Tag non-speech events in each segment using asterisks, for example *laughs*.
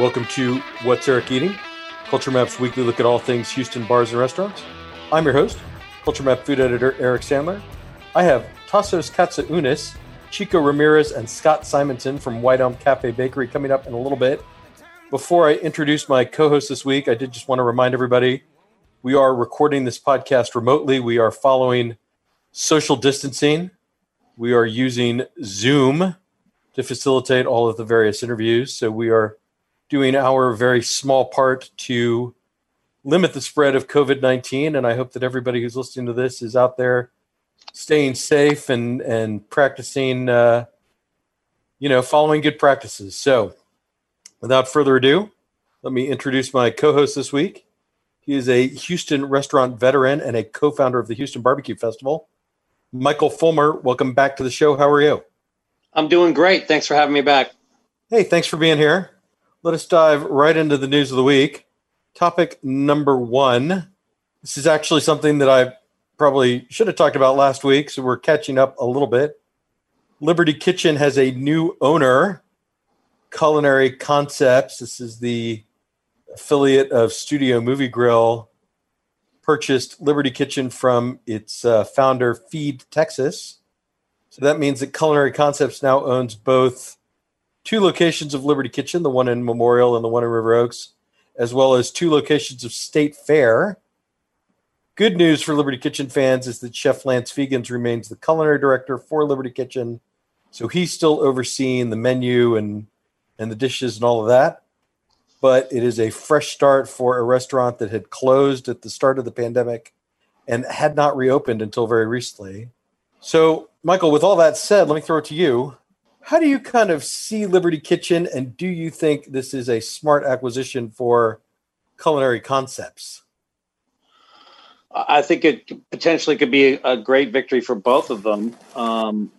Welcome to What's Eric Eating? Culture Map's weekly look at all things Houston bars and restaurants. I'm your host, Culture Map food editor Eric Sandler. I have Tasos Katsaounis, Chico Ramirez, and Scott Simonson from White Elm Cafe Bakery coming up in a little bit. Before I introduce my co host this week, I did just want to remind everybody we are recording this podcast remotely. We are following social distancing. We are using Zoom to facilitate all of the various interviews. So we are doing our very small part to limit the spread of COVID 19. And I hope that everybody who's listening to this is out there staying safe and, and practicing, uh, you know, following good practices. So without further ado, let me introduce my co host this week. He is a Houston restaurant veteran and a co founder of the Houston Barbecue Festival. Michael Fulmer, welcome back to the show. How are you? I'm doing great. Thanks for having me back. Hey, thanks for being here let us dive right into the news of the week. Topic number one. This is actually something that I probably should have talked about last week, so we're catching up a little bit. Liberty Kitchen has a new owner, Culinary Concepts. This is the affiliate of Studio Movie Grill. Purchased Liberty Kitchen from its uh, founder, Feed Texas. So that means that Culinary Concepts now owns both two locations of Liberty Kitchen, the one in Memorial and the one in River Oaks, as well as two locations of State Fair. Good news for Liberty Kitchen fans is that Chef Lance Fegans remains the culinary director for Liberty Kitchen. So he's still overseeing the menu and and the dishes and all of that. But it is a fresh start for a restaurant that had closed at the start of the pandemic and had not reopened until very recently. So, Michael, with all that said, let me throw it to you. How do you kind of see Liberty Kitchen, and do you think this is a smart acquisition for culinary concepts? I think it potentially could be a great victory for both of them. Um,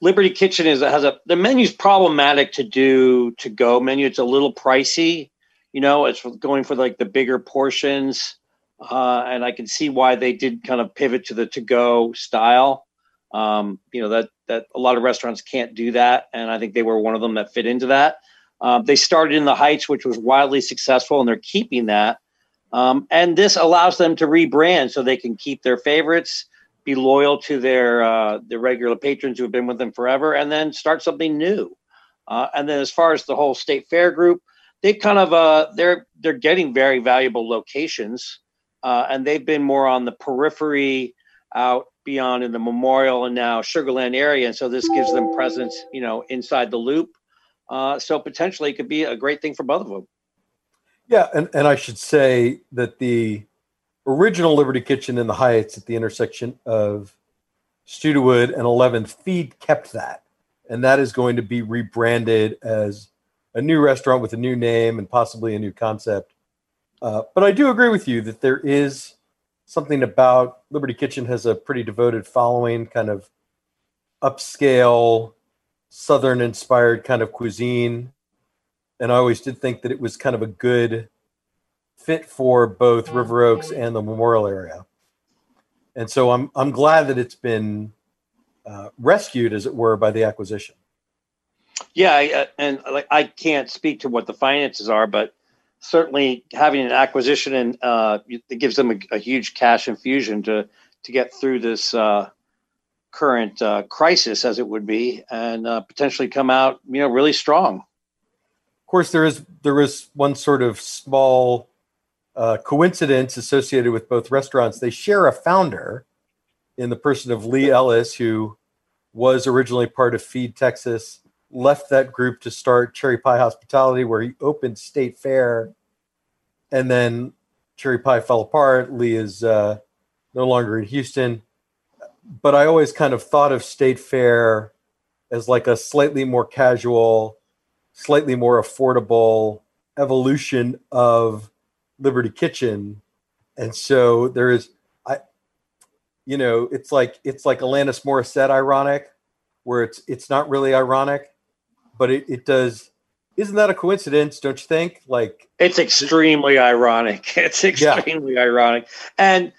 Liberty Kitchen is has a the menu's problematic to do to go menu. It's a little pricey, you know. It's going for like the bigger portions, uh, and I can see why they did kind of pivot to the to go style. Um, you know that that a lot of restaurants can't do that, and I think they were one of them that fit into that. Um, they started in the Heights, which was wildly successful, and they're keeping that. Um, and this allows them to rebrand so they can keep their favorites, be loyal to their uh, their regular patrons who have been with them forever, and then start something new. Uh, and then as far as the whole State Fair group, they kind of uh, they're they're getting very valuable locations, uh, and they've been more on the periphery out beyond in the Memorial and now Sugarland area, and so this gives them presence, you know, inside the loop. Uh, so potentially, it could be a great thing for both of them. Yeah, and, and I should say that the original Liberty Kitchen in the Heights at the intersection of Studewood and 11th Feed kept that, and that is going to be rebranded as a new restaurant with a new name and possibly a new concept. Uh, but I do agree with you that there is something about Liberty Kitchen has a pretty devoted following, kind of upscale, southern inspired kind of cuisine. And I always did think that it was kind of a good fit for both River Oaks and the Memorial area. And so I'm I'm glad that it's been uh, rescued, as it were, by the acquisition. Yeah, I, uh, and like I can't speak to what the finances are, but certainly having an acquisition and uh, it gives them a, a, huge cash infusion to to get through this uh, current uh, crisis, as it would be, and uh, potentially come out, you know, really strong. Of course, there is there is one sort of small uh, coincidence associated with both restaurants. They share a founder in the person of Lee Ellis, who was originally part of Feed Texas left that group to start Cherry Pie Hospitality, where he opened State Fair, and then Cherry Pie fell apart. Lee is uh, no longer in Houston, but I always kind of thought of State Fair as like a slightly more casual, slightly more affordable evolution of Liberty Kitchen, and so there is I, you know, it's like it's like Alanis Morissette ironic, where it's it's not really ironic but it, it does isn't that a coincidence don't you think like it's extremely ironic *laughs* it's extremely yeah. ironic and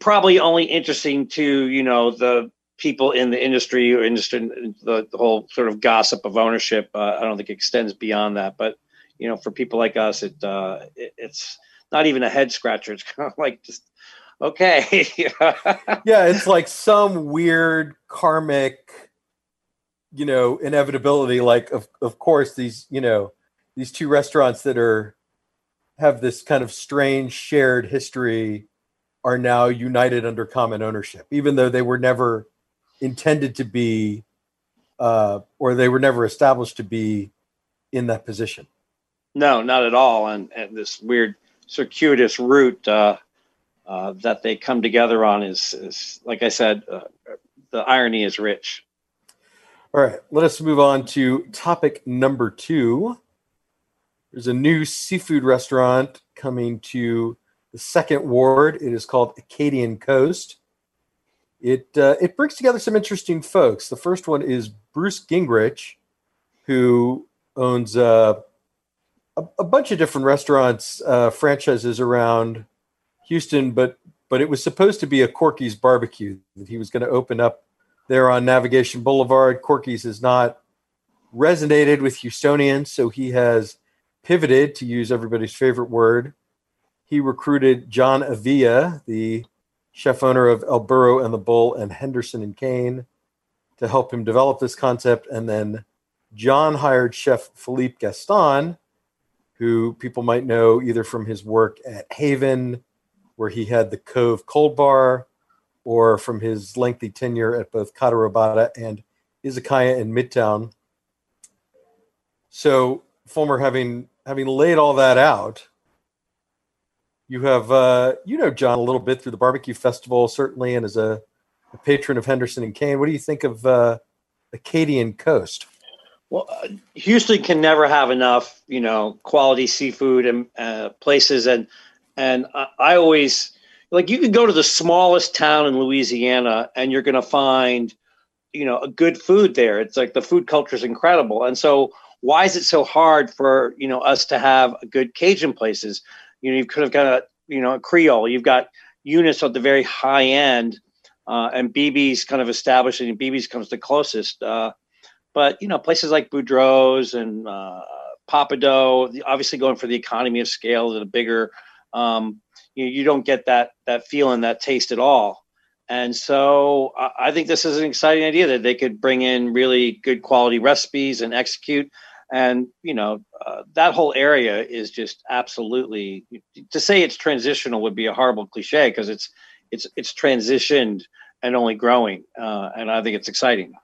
probably only interesting to you know the people in the industry or interested in the, the whole sort of gossip of ownership uh, i don't think extends beyond that but you know, for people like us, it, uh, it it's not even a head scratcher. It's *laughs* kind of like just okay. *laughs* yeah, it's like some weird karmic, you know, inevitability. Like, of of course, these you know these two restaurants that are have this kind of strange shared history are now united under common ownership, even though they were never intended to be, uh, or they were never established to be in that position. No, not at all. And, and this weird circuitous route uh, uh, that they come together on is, is like I said, uh, the irony is rich. All right, let us move on to topic number two. There's a new seafood restaurant coming to the second ward. It is called Acadian Coast. It uh, it brings together some interesting folks. The first one is Bruce Gingrich, who owns uh, a, a, bunch of different restaurants, uh, franchises around Houston, but but it was supposed to be a Corky's barbecue that he was going to open up there on Navigation Boulevard. Corky's has not resonated with Houstonians, so he has pivoted, to use everybody's favorite word. He recruited John Avila, the chef owner of El Burro and the Bull and Henderson and Kane, to help him develop this concept. And then John hired chef Philippe Gaston, who people might know either from his work at Haven, where he had the Cove Cold Bar, or from his lengthy tenure at both Kata Robata and Izakaya in Midtown. So, Fulmer, having having laid all that out, you have uh, you know John a little bit through the barbecue festival, certainly, and as a, a patron of Henderson and Kane. What do you think of uh, Acadian Coast? Well, uh, Houston can never have enough, you know, quality seafood and uh, places, and and I, I always like you can go to the smallest town in Louisiana and you're going to find, you know, a good food there. It's like the food culture is incredible, and so why is it so hard for you know us to have a good Cajun places? You know, you could have got a you know a Creole. You've got units at the very high end, uh, and BB's kind of establishing. And BB's comes the closest. Uh, but you know, places like Boudreaux's and uh, Pappadeaux, obviously going for the economy of scale and a bigger. Um, you, you don't get that that feeling, that taste at all. And so I think this is an exciting idea that they could bring in really good quality recipes and execute. And you know uh, that whole area is just absolutely to say it's transitional would be a horrible cliche because it's it's it's transitioned and only growing uh, and i think it's exciting.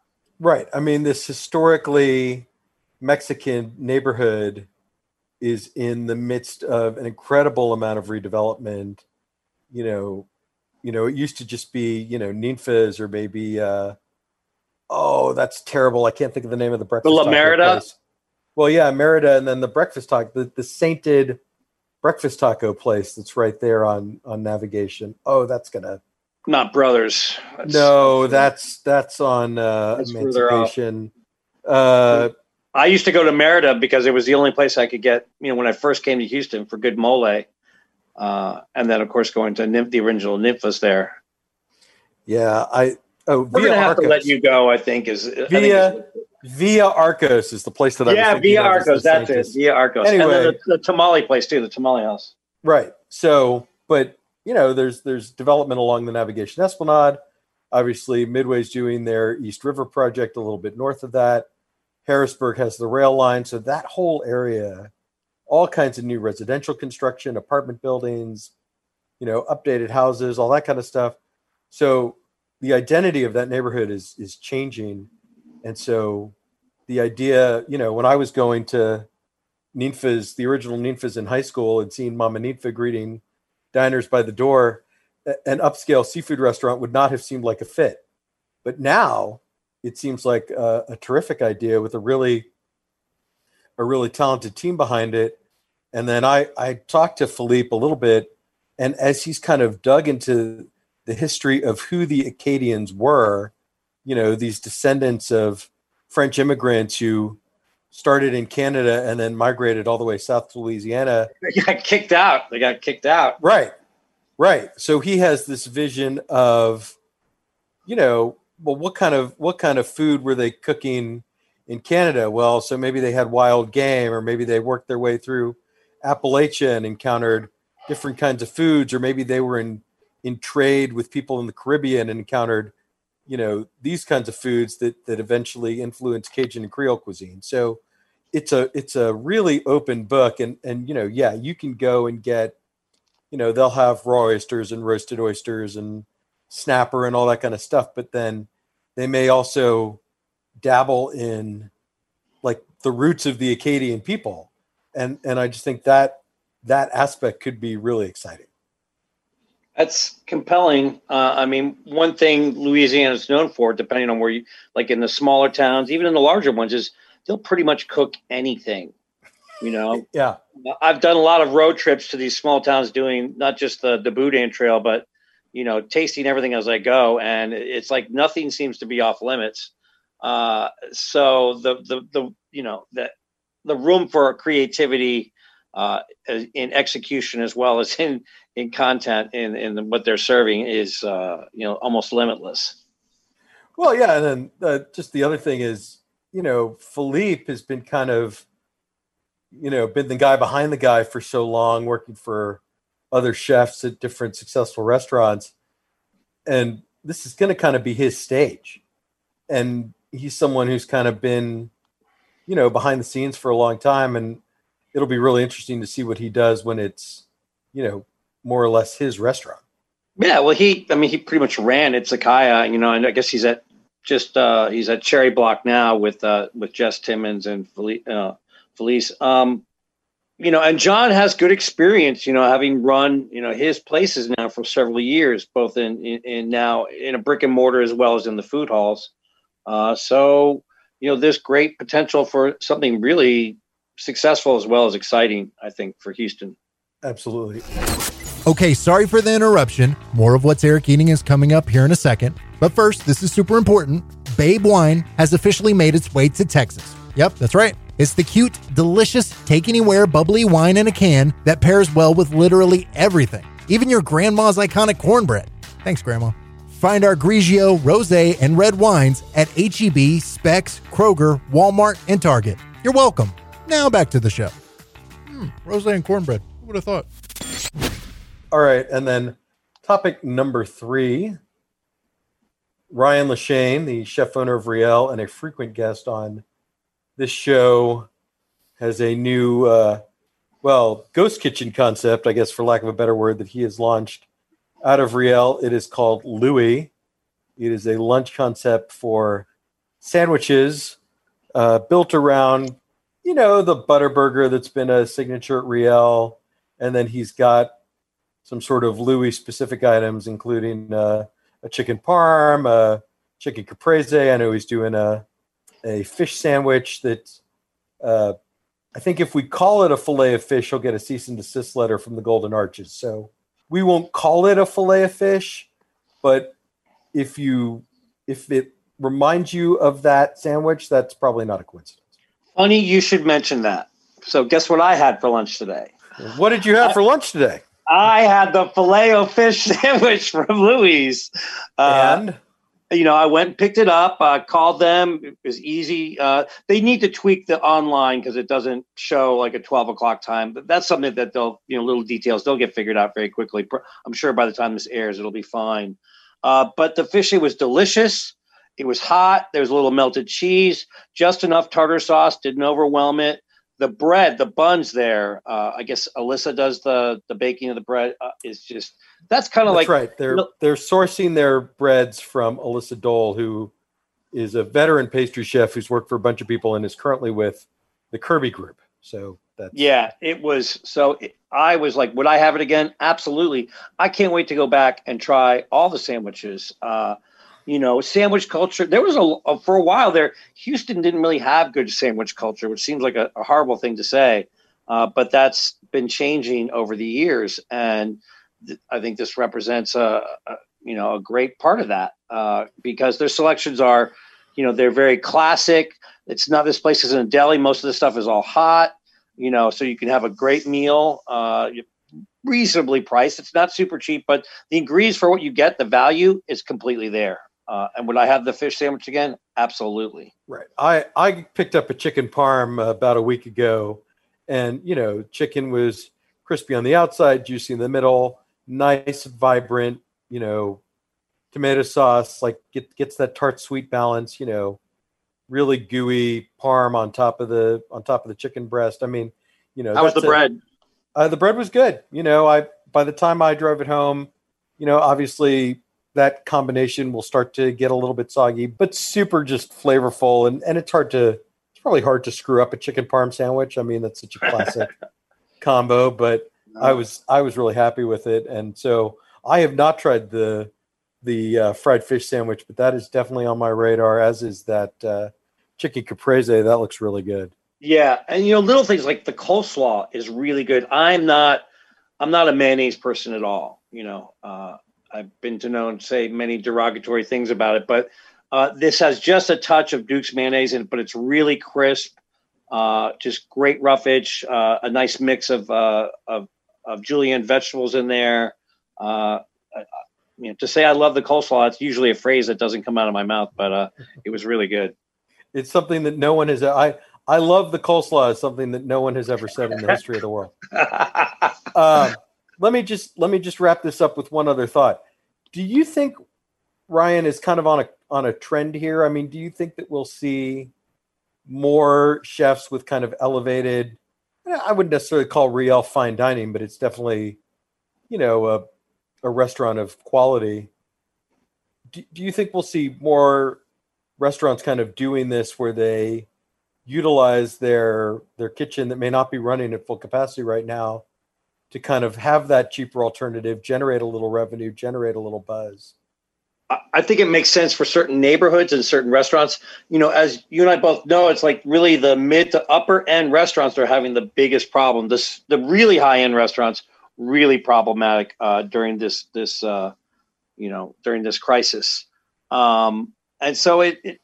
Right. I mean this historically mexican neighborhood is in the midst of an incredible amount of redevelopment you know you know it used to just be you know ninfa's or maybe uh oh that's terrible i can't think of the name of the breakfast the la merida well, yeah, Merida, and then the breakfast taco, the, the sainted breakfast taco place that's right there on on navigation. Oh, that's gonna not brothers. That's, no, that's that's on uh, that's Emancipation. Uh, I used to go to Merida because it was the only place I could get. You know, when I first came to Houston for good mole, uh, and then of course going to Nymph, the original Ninfa's there. Yeah, I. Oh, we're gonna have Arcos. to let you go. I think is via. Think Villa Arcos is the place that I yeah, Villa Arcos. That's it. Villa Arcos. Anyway, and the, the, tamale place too. The tamale house. Right. So, but you know, there's there's development along the Navigation Esplanade. Obviously, Midway's doing their East River project a little bit north of that. Harrisburg has the rail line, so that whole area, all kinds of new residential construction, apartment buildings, you know, updated houses, all that kind of stuff. So the identity of that neighborhood is is changing and so the idea, you know, when I was going to Ninfa's, the original Ninfa's in high school and seeing Mama Ninfa greeting diners by the door, an upscale seafood restaurant would not have seemed like a fit. But now it seems like a, a terrific idea with a really, a really talented team behind it. And then I, I talked to Philippe a little bit, and as he's kind of dug into the history of who the Acadians were, you know these descendants of French immigrants who started in Canada and then migrated all the way south to Louisiana. They got kicked out. They got kicked out. Right. Right. So he has this vision of, you know, well, what kind of what kind of food were they cooking in Canada. Well, so maybe they had wild game, or maybe they worked their way through Appalachia and encountered different kinds of foods, or maybe they were in in trade with people in the Caribbean and encountered, you know, these kinds of foods that that eventually influenced Cajun and Creole cuisine. So it's a it's a really open book, and and you know, yeah, you can go and get, you know, they'll have raw oysters and roasted oysters and snapper and all that kind of stuff, but then they may also dabble in like the roots of the Acadian people, and and I just think that that aspect could be really exciting. That's compelling. Uh, I mean, one thing Louisiana is known for, depending on where you, like in the smaller towns, even in the larger ones, is they'll pretty much cook anything. You know, *laughs* yeah. I've done a lot of road trips to these small towns, doing not just the the Boudin Trail, but you know, tasting everything as I go, and it's like nothing seems to be off limits. Uh, so the the the you know the the room for creativity uh, in execution as well as in in content in in what they're serving is uh, you know almost limitless. Well, yeah, and then uh, just the other thing is, you know, Philippe has been kind of, you know, been the guy behind the guy for so long, working for other chefs at different successful restaurants, and this is going to kind of be his stage, and he's someone who's kind of been, you know, behind the scenes for a long time, and it'll be really interesting to see what he does when it's, you know, more or less his restaurant. Yeah, well, he, I mean, he pretty much ran Izakaya, you know, and I guess he's at just uh, he's at Cherry Block now with uh, with Jess Timmins and Felice. Uh, Felice. Um, you know, and John has good experience, you know, having run, you know, his places now for several years, both in, in, in now in a brick and mortar as well as in the food halls. Uh, so, you know, there's great potential for something really successful as well as exciting, I think, for Houston. Absolutely. Okay, sorry for the interruption. More of what's Eric eating is coming up here in a second. But first, this is super important. Babe Wine has officially made its way to Texas. Yep, that's right. It's the cute, delicious, take anywhere bubbly wine in a can that pairs well with literally everything, even your grandma's iconic cornbread. Thanks, Grandma. Find our Grigio, Rose, and red wines at HEB, Spec's, Kroger, Walmart, and Target. You're welcome. Now back to the show. Hmm, rose and cornbread. Who would have thought? All right, and then topic number three. Ryan Lachaine, the chef owner of Riel and a frequent guest on this show, has a new, uh, well, ghost kitchen concept, I guess, for lack of a better word, that he has launched out of Riel. It is called Louis. It is a lunch concept for sandwiches uh, built around you know, the butter burger that's been a signature at Riel. And then he's got some sort of Louis specific items, including uh, a chicken parm, a chicken caprese. I know he's doing a, a fish sandwich that uh, I think if we call it a fillet of fish, he'll get a cease and desist letter from the Golden Arches. So we won't call it a fillet of fish, but if you if it reminds you of that sandwich, that's probably not a coincidence. Funny you should mention that. So, guess what I had for lunch today? What did you have for lunch today? I had the filet o fish *laughs* sandwich from Louis. Uh, and you know, I went and picked it up, uh, called them. It was easy. Uh, they need to tweak the online because it doesn't show like a 12 o'clock time. But that's something that they'll, you know, little details they'll get figured out very quickly. I'm sure by the time this airs, it'll be fine. Uh, but the fishing was delicious. It was hot. There was a little melted cheese, just enough tartar sauce, didn't overwhelm it. The bread, the buns there, uh, I guess Alyssa does the the baking of the bread. Uh, is just that's kind of like right. They're they're sourcing their breads from Alyssa Dole, who is a veteran pastry chef who's worked for a bunch of people and is currently with the Kirby Group. So that's yeah, it was. So it, I was like, would I have it again? Absolutely. I can't wait to go back and try all the sandwiches. Uh, you know, sandwich culture. There was a, a, for a while there. Houston didn't really have good sandwich culture, which seems like a, a horrible thing to say, uh, but that's been changing over the years, and th- I think this represents a, a, you know a great part of that uh, because their selections are, you know, they're very classic. It's not this place isn't a deli. Most of the stuff is all hot, you know, so you can have a great meal. Uh, reasonably priced. It's not super cheap, but the ingredients for what you get, the value is completely there. Uh, and would I have the fish sandwich again? Absolutely. Right. I I picked up a chicken parm about a week ago, and you know, chicken was crispy on the outside, juicy in the middle, nice, vibrant. You know, tomato sauce like get, gets that tart sweet balance. You know, really gooey parm on top of the on top of the chicken breast. I mean, you know, how was the bread? Uh, the bread was good. You know, I by the time I drove it home, you know, obviously that combination will start to get a little bit soggy, but super just flavorful. And, and it's hard to, it's probably hard to screw up a chicken parm sandwich. I mean, that's such a classic *laughs* combo, but I was, I was really happy with it. And so I have not tried the, the uh, fried fish sandwich, but that is definitely on my radar, as is that uh, chicken caprese. That looks really good. Yeah, and you know, little things like the coleslaw is really good. I'm not, I'm not a mayonnaise person at all. You know, uh, I've been to know and say many derogatory things about it, but uh, this has just a touch of Duke's mayonnaise in it, but it's really crisp. Uh, just great roughage, uh, a nice mix of, uh, of, of julienne vegetables in there. Uh, you know, to say I love the coleslaw, it's usually a phrase that doesn't come out of my mouth, but uh, *laughs* it was really good. It's something that no one has. I I love the coleslaw. Is something that no one has ever said in the history of the world. *laughs* Let me just let me just wrap this up with one other thought. Do you think Ryan is kind of on a on a trend here? I mean, do you think that we'll see more chefs with kind of elevated? I wouldn't necessarily call Riel fine dining, but it's definitely, you know, a, a restaurant of quality. Do, do you think we'll see more restaurants kind of doing this where they utilize their their kitchen that may not be running at full capacity right now to kind of have that cheaper alternative, generate a little revenue, generate a little buzz? I think it makes sense for certain neighborhoods and certain restaurants. You know, as you and I both know, it's like really the mid to upper end restaurants are having the biggest problem. This the really high end restaurants really problematic uh, during this this uh, you know during this crisis. Um, and so it, it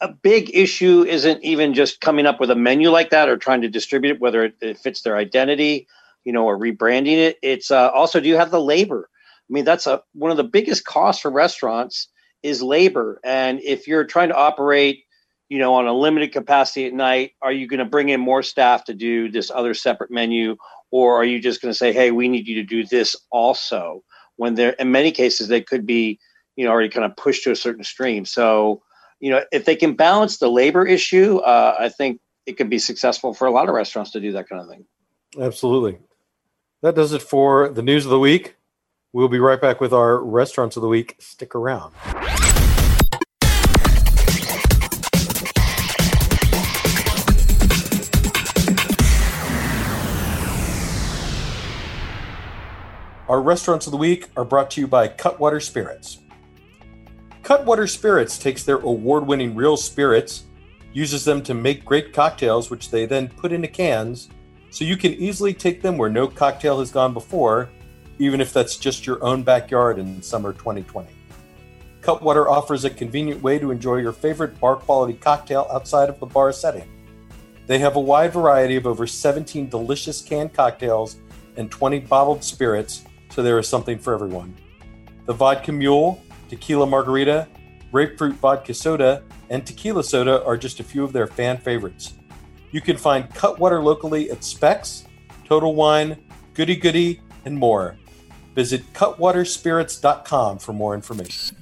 a big issue isn't even just coming up with a menu like that or trying to distribute it, whether it, it fits their identity you know, or rebranding it. It's uh, also, do you have the labor? I mean, that's a one of the biggest costs for restaurants is labor. And if you're trying to operate, you know, on a limited capacity at night, are you going to bring in more staff to do this other separate menu, or are you just going to say, hey, we need you to do this also? When there, in many cases, they could be, you know, already kind of pushed to a certain stream. So, you know, if they can balance the labor issue, uh, I think it could be successful for a lot of restaurants to do that kind of thing. Absolutely. That does it for the news of the week. We'll be right back with our restaurants of the week. Stick around. Our restaurants of the week are brought to you by Cutwater Spirits. Cutwater Spirits takes their award winning real spirits, uses them to make great cocktails, which they then put into cans so you can easily take them where no cocktail has gone before, even if that's just your own backyard in summer 2020. Cutwater offers a convenient way to enjoy your favorite bar quality cocktail outside of the bar setting. They have a wide variety of over 17 delicious canned cocktails and 20 bottled spirits, so there is something for everyone. The Vodka Mule, Tequila Margarita, Grapefruit Vodka Soda, and Tequila Soda are just a few of their fan favorites. You can find Cutwater locally at Specs, Total Wine, Goody Goody, and more. Visit cutwaterspirits.com for more information.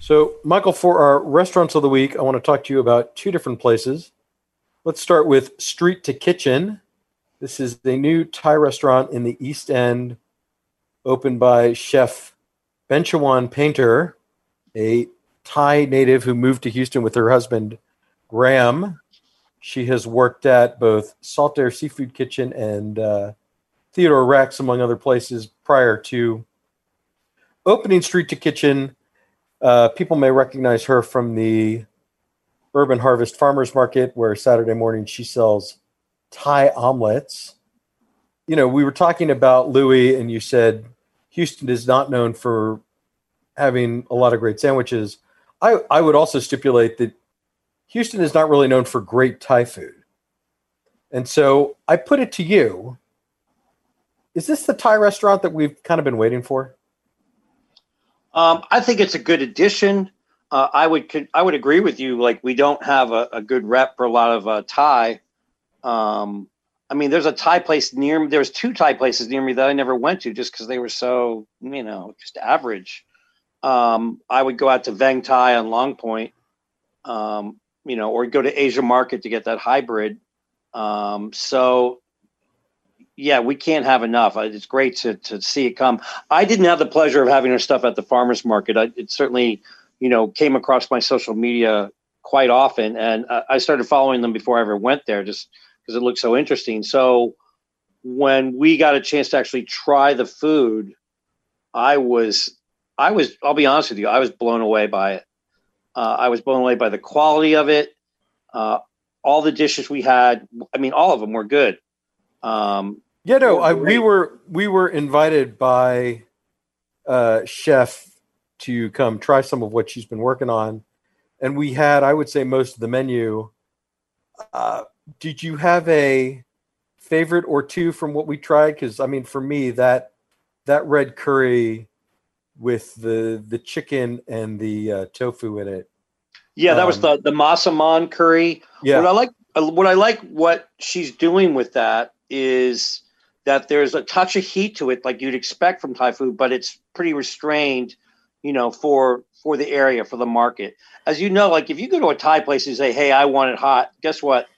So, Michael, for our restaurants of the week, I want to talk to you about two different places. Let's start with Street to Kitchen. This is a new Thai restaurant in the East End, opened by chef Benchawan Painter, a Thai native who moved to Houston with her husband, Graham. She has worked at both Salt Air Seafood Kitchen and uh, Theodore Rex, among other places, prior to opening Street to Kitchen. Uh, people may recognize her from the Urban Harvest Farmers Market, where Saturday morning she sells Thai omelets. You know, we were talking about Louis, and you said Houston is not known for having a lot of great sandwiches. I, I would also stipulate that Houston is not really known for great Thai food. And so I put it to you is this the Thai restaurant that we've kind of been waiting for? Um, I think it's a good addition. Uh, I would I would agree with you. Like we don't have a, a good rep for a lot of uh, Thai. Um, I mean, there's a Thai place near me. There's two Thai places near me that I never went to just because they were so you know just average. Um, I would go out to Vieng Thai on Long Point, um, you know, or go to Asia Market to get that hybrid. Um, so yeah, we can't have enough. It's great to to see it come. I didn't have the pleasure of having our stuff at the farmers market. I, it certainly, you know, came across my social media quite often, and I started following them before I ever went there, just because it looked so interesting. So when we got a chance to actually try the food, I was, I was, I'll be honest with you, I was blown away by it. Uh, I was blown away by the quality of it. Uh, all the dishes we had, I mean, all of them were good. Um, yeah, no, I, we were we were invited by uh, chef to come try some of what she's been working on, and we had, I would say, most of the menu. Uh, did you have a favorite or two from what we tried? Because I mean, for me, that that red curry with the the chicken and the uh, tofu in it. Yeah, that um, was the the massaman curry. Yeah, what I like what I like what she's doing with that is that there's a touch of heat to it, like you'd expect from Thai food, but it's pretty restrained, you know, for for the area for the market. As you know, like if you go to a Thai place and say, "Hey, I want it hot," guess what?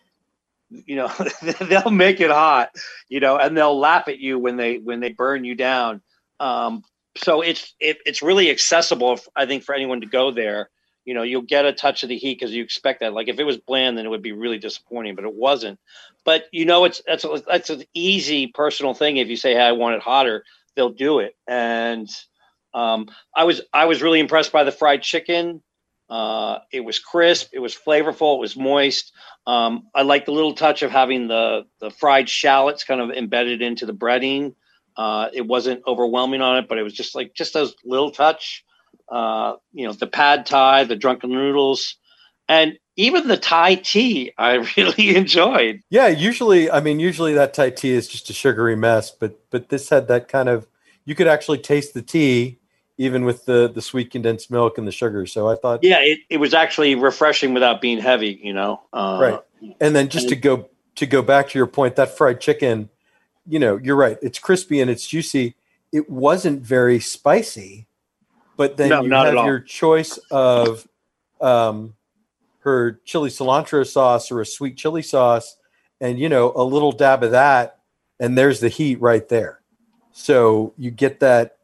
you know *laughs* they'll make it hot you know and they'll laugh at you when they when they burn you down um, so it's it, it's really accessible i think for anyone to go there. You know you'll get a touch of the heat because you expect that. Like if it was bland then it would be really disappointing but it wasn't. But you know it's that's a, that's an easy personal thing. If you say hey i want it hotter they'll do it. And um, i was i was really impressed by the fried chicken. Uh, it was crisp. It was flavorful. It was moist. Um, I like the little touch of having the the fried shallots kind of embedded into the breading. Uh, it wasn't overwhelming on it, but it was just like just those little touch. Uh, you know, the pad thai, the drunken noodles, and even the Thai tea, *laughs* I really *laughs* enjoyed. Yeah, usually, I mean, usually that Thai tea is just a sugary mess, but but this had that kind of. You could actually taste the tea, even with the the sweet condensed milk and the sugar. So I thought, yeah, it, it was actually refreshing without being heavy. You know, uh, right. And then just and to go to go back to your point, that fried chicken, you know, you're right. It's crispy and it's juicy. It wasn't very spicy, but then no, you have your choice of um, her chili cilantro sauce or a sweet chili sauce, and you know, a little dab of that, and there's the heat right there. So you get that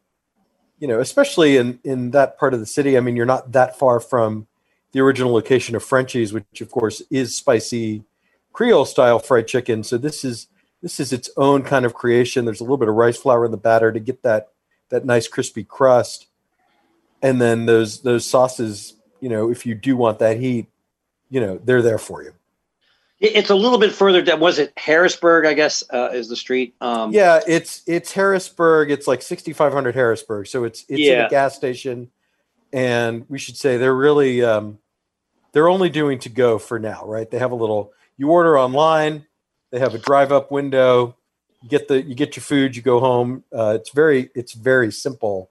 you know, especially in in that part of the city. I mean, you're not that far from the original location of Frenchy's, which of course is spicy Creole style fried chicken. So this is this is its own kind of creation. There's a little bit of rice flour in the batter to get that that nice crispy crust, and then those those sauces. You know, if you do want that heat, you know, they're there for you. It's a little bit further down. Was it Harrisburg? I guess uh, is the street. Um, yeah, it's it's Harrisburg. It's like 6500 Harrisburg. So it's it's yeah. in a gas station, and we should say they're really um, they're only doing to go for now, right? They have a little. You order online. They have a drive up window. You get the you get your food. You go home. Uh, it's very it's very simple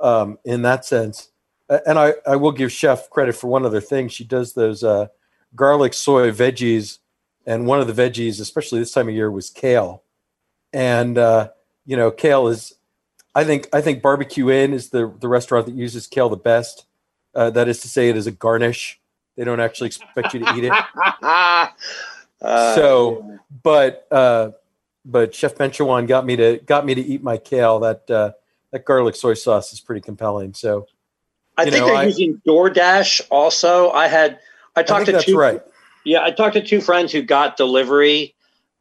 um, in that sense. And I I will give Chef credit for one other thing. She does those. Uh, garlic soy veggies, and one of the veggies, especially this time of year, was kale. And uh, you know, kale is, I think, I think Barbecue Inn is the the restaurant that uses kale the best. Uh, that is to say, it is a garnish. They don't actually expect you to eat it. *laughs* uh, so, but uh, but Chef Benchawan got me to got me to eat my kale. That uh, that garlic soy sauce is pretty compelling. So, I think know, they're I, using DoorDash also. I had I talked I to two. Right. Yeah, I talked to two friends who got delivery,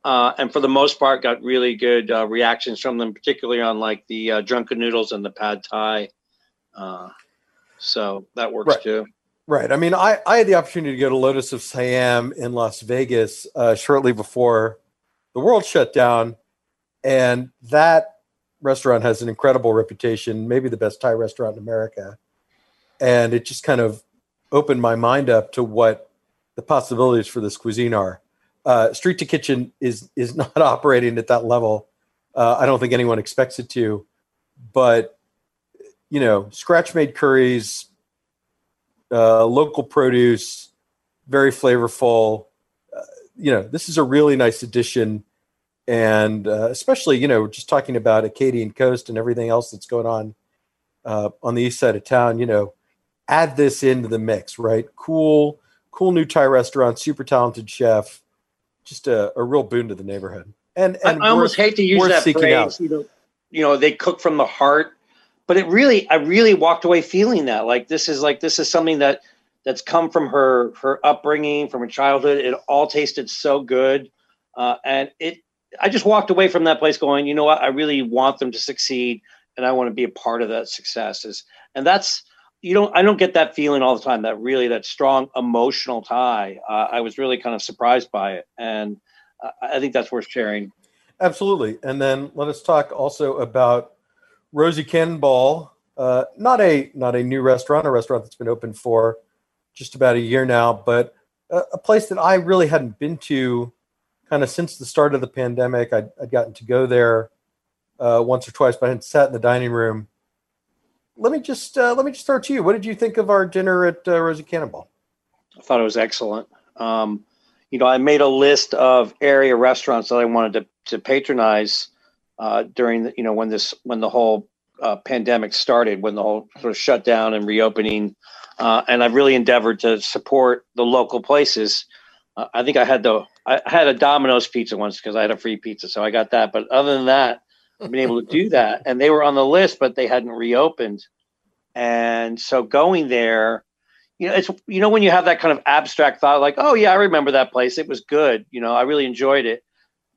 uh, and for the most part, got really good uh, reactions from them, particularly on like the uh, drunken noodles and the pad thai. Uh, so that works right. too. Right. I mean, I, I had the opportunity to go to Lotus of Siam in Las Vegas uh, shortly before the world shut down, and that restaurant has an incredible reputation, maybe the best Thai restaurant in America. And it just kind of opened my mind up to what the possibilities for this cuisine are. Uh, street to kitchen is is *laughs* not operating at that level. Uh, I don't think anyone expects it to, but you know, scratch made curries, uh, local produce, very flavorful. Uh, you know, this is a really nice addition. And uh, especially, you know, just talking about Acadian Coast and everything else that's going on uh, on the east side of town, you know, add this into the mix, right? Cool, cool new Thai restaurant, super talented chef, just a, a real boon to the neighborhood. And, and I, I almost hate to use that phrase. You know, you know, they cook from the heart, but it really, I really walked away feeling that like this is like this is something that that's come from her her upbringing, from her childhood. It all tasted so good, uh, and it. I just walked away from that place going, you know what? I really want them to succeed, and I want to be a part of that success. Is and that's you don't I don't get that feeling all the time. That really that strong emotional tie. Uh, I was really kind of surprised by it, and uh, I think that's worth sharing. Absolutely. And then let us talk also about Rosie Cannonball. Uh, not a not a new restaurant, a restaurant that's been open for just about a year now, but a, a place that I really hadn't been to kind of since the start of the pandemic. I'd, I'd gotten to go there uh, once or twice, but I hadn't sat in the dining room. Let me just uh, let me just start to you. What did you think of our dinner at uh, Rosie Cannonball? I thought it was excellent. Um, you know, I made a list of area restaurants that I wanted to to patronize uh, during the, you know when this when the whole uh, pandemic started, when the whole sort of shutdown and reopening, uh, and I've really endeavored to support the local places. Uh, I think I had the I had a Domino's pizza once because I had a free pizza, so I got that. But other than that, I've been able to do *laughs* that, and they were on the list, but they hadn't reopened, and so going there you know, it's you know when you have that kind of abstract thought, like, oh yeah, I remember that place. It was good. You know, I really enjoyed it.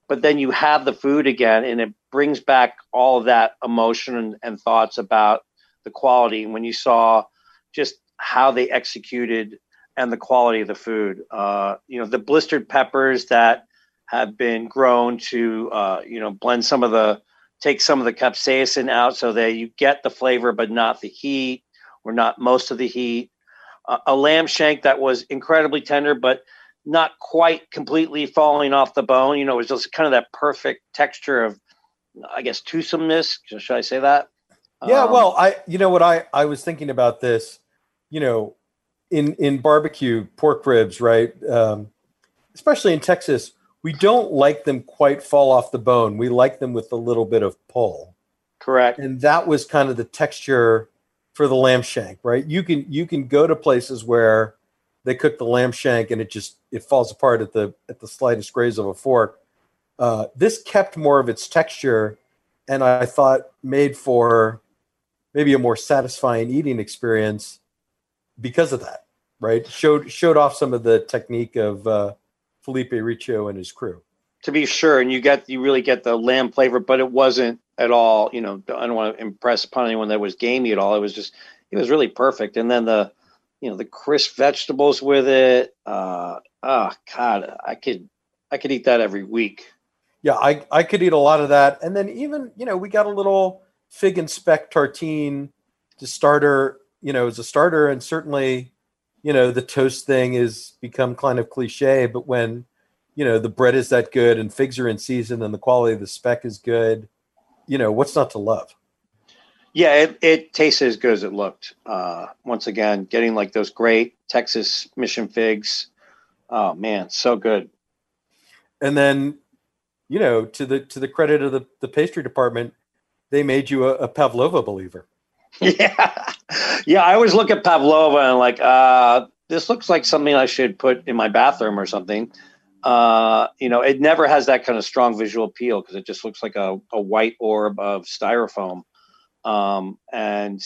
But then you have the food again, and it brings back all of that emotion and, and thoughts about the quality. When you saw just how they executed and the quality of the food, uh, you know, the blistered peppers that have been grown to, uh, you know, blend some of the, take some of the capsaicin out so that you get the flavor but not the heat or not most of the heat a lamb shank that was incredibly tender, but not quite completely falling off the bone. You know, it was just kind of that perfect texture of, I guess, twosomeness. Should I say that? Yeah. Um, well, I, you know what, I, I was thinking about this, you know, in, in barbecue pork ribs, right? Um, especially in Texas, we don't like them quite fall off the bone. We like them with a little bit of pull. Correct. And that was kind of the texture for the lamb shank, right? You can you can go to places where they cook the lamb shank and it just it falls apart at the at the slightest graze of a fork. Uh, this kept more of its texture, and I thought made for maybe a more satisfying eating experience because of that. Right? Showed showed off some of the technique of uh, Felipe Riccio and his crew. To be sure, and you get you really get the lamb flavor, but it wasn't at all. You know, I don't want to impress upon anyone that was gamey at all. It was just, it was really perfect. And then the, you know, the crisp vegetables with it. Uh, oh God, I could, I could eat that every week. Yeah, I, I could eat a lot of that. And then even, you know, we got a little fig and speck tartine to starter, you know, as a starter. And certainly, you know, the toast thing is become kind of cliche, but when, you know, the bread is that good and figs are in season and the quality of the speck is good, you know, what's not to love? Yeah, it, it tasted as good as it looked. Uh, once again, getting like those great Texas mission figs. Oh man, so good. And then, you know, to the to the credit of the, the pastry department, they made you a, a pavlova believer. *laughs* Yeah, yeah. I always look at pavlova and like, uh, this looks like something I should put in my bathroom or something uh, you know, it never has that kind of strong visual appeal because it just looks like a, a white orb of styrofoam. Um, and,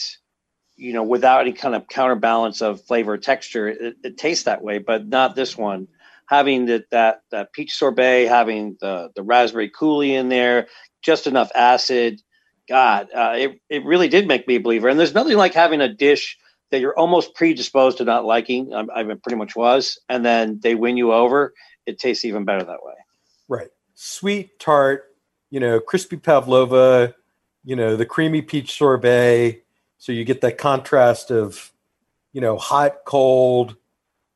you know, without any kind of counterbalance of flavor or texture, it, it tastes that way, but not this one. Having that, that, that peach sorbet, having the, the raspberry coulis in there, just enough acid. God, uh, it, it really did make me a believer. And there's nothing like having a dish that you're almost predisposed to not liking. I, I pretty much was. And then they win you over it tastes even better that way. Right. Sweet tart, you know, crispy pavlova, you know, the creamy peach sorbet. So you get that contrast of, you know, hot, cold,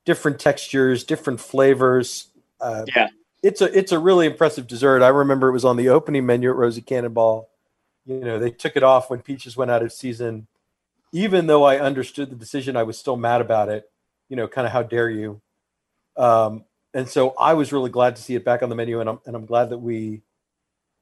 different textures, different flavors. Uh, yeah. It's a it's a really impressive dessert. I remember it was on the opening menu at Rosie Cannonball. You know, they took it off when peaches went out of season, even though I understood the decision, I was still mad about it. You know, kind of how dare you? Um, and so I was really glad to see it back on the menu, and I'm and I'm glad that we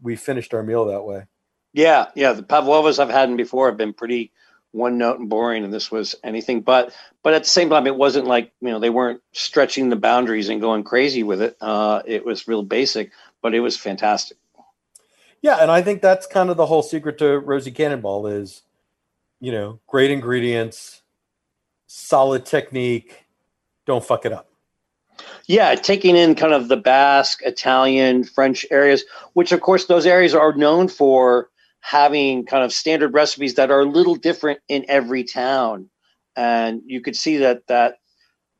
we finished our meal that way. Yeah, yeah. The pavlovas I've had before have been pretty one note and boring, and this was anything but. But at the same time, it wasn't like you know they weren't stretching the boundaries and going crazy with it. Uh, it was real basic, but it was fantastic. Yeah, and I think that's kind of the whole secret to Rosie Cannonball is, you know, great ingredients, solid technique, don't fuck it up. Yeah, taking in kind of the Basque, Italian, French areas, which of course those areas are known for having kind of standard recipes that are a little different in every town. And you could see that that